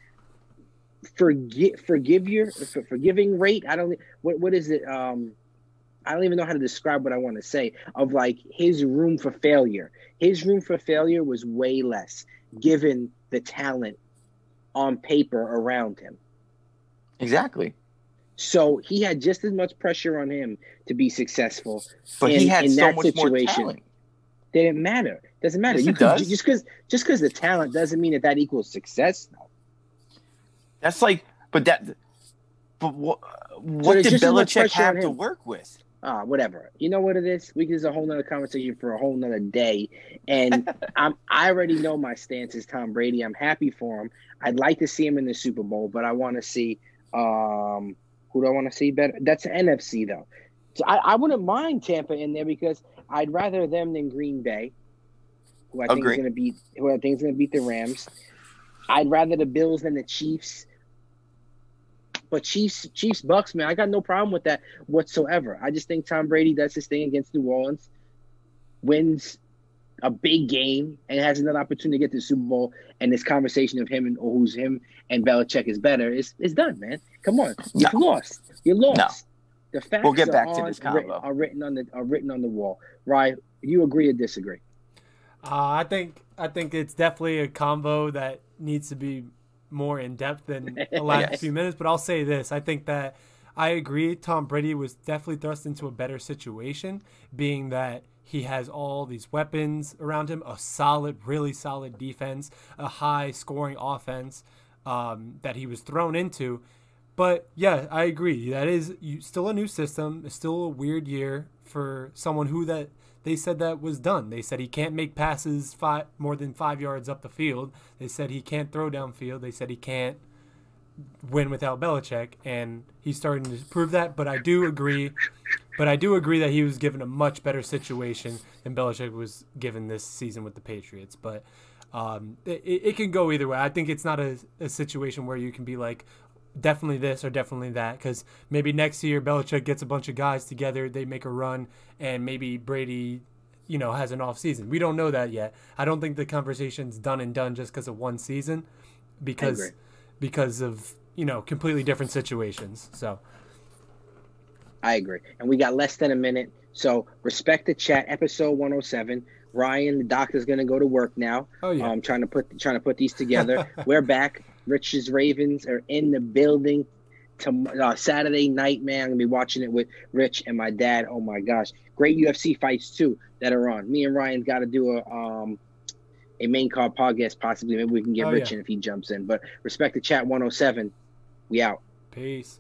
S1: forgive forgive your for, forgiving rate. I don't. What what is it? Um, I don't even know how to describe what I want to say. Of like his room for failure. His room for failure was way less, given the talent on paper around him.
S3: Exactly.
S1: So he had just as much pressure on him to be successful.
S3: But
S1: in-
S3: he had
S1: in
S3: so
S1: that
S3: much more
S1: situation.
S3: talent.
S1: Didn't matter. Doesn't matter.
S3: Yes,
S1: you
S3: does.
S1: just because just because the talent doesn't mean that that equals success. though.
S3: That's like, but that, but what, what
S1: there's
S3: did Belichick have to work with?
S1: Ah, whatever. You know what it is? We is a whole nother conversation for a whole nother day. And [laughs] I'm I already know my stance is Tom Brady. I'm happy for him. I'd like to see him in the Super Bowl, but I want to see um who do I want to see better? That's NFC though. So I, I wouldn't mind Tampa in there because I'd rather them than Green Bay, who I think is gonna beat who I think is gonna beat the Rams. I'd rather the Bills than the Chiefs. But Chiefs, Chiefs, Bucks, man, I got no problem with that whatsoever. I just think Tom Brady does his thing against New Orleans, wins a big game, and has another opportunity to get to the Super Bowl. And this conversation of him and or who's him and Belichick is better is is done, man. Come on, you've lost. You're lost. The facts
S3: We'll get
S1: are
S3: back to this combo.
S1: Are written on the are written on the wall. Right? You agree or disagree?
S2: Uh, I think I think it's definitely a combo that needs to be more in depth than [laughs] the last
S3: Yes.
S2: few minutes. But I'll say this: I think that I agree. Tom Brady was definitely thrust into a better situation, being that he has all these weapons around him, a solid, really solid defense, a high scoring offense um, that he was thrown into. But yeah, I agree. That is still a new system. It's still a weird year for someone who that they said that was done. They said he can't make passes five, more than five yards up the field. They said he can't throw downfield. They said he can't win without Belichick, and he's starting to prove that. But I do agree. But I do agree that he was given a much better situation than Belichick was given this season with the Patriots. But um, it, it can go either way. I think it's not a, a situation where you can be like, definitely this or definitely that because maybe next year Belichick gets a bunch of guys together, they make a run, and maybe Brady, you know, has an off season. We don't know that yet. I don't think the conversation's done and done just because of one season, because because of you know completely different situations. So
S1: I agree. And we got less than a minute. So respect the chat. Episode 107. Ryan, the doctor's gonna go to work now.
S2: oh yeah,
S1: um, trying to put trying to put these together. [laughs] We're back. Rich's Ravens are in the building. To, uh, Saturday night, man, I'm gonna be watching it with Rich and my dad. Oh my gosh, great UFC fights too that are on. Me and Ryan's got to do a um a main card podcast possibly. Maybe we can get
S2: Oh,
S1: Rich
S2: yeah.
S1: in if he jumps in. But respect the chat 107. We out.
S2: peace.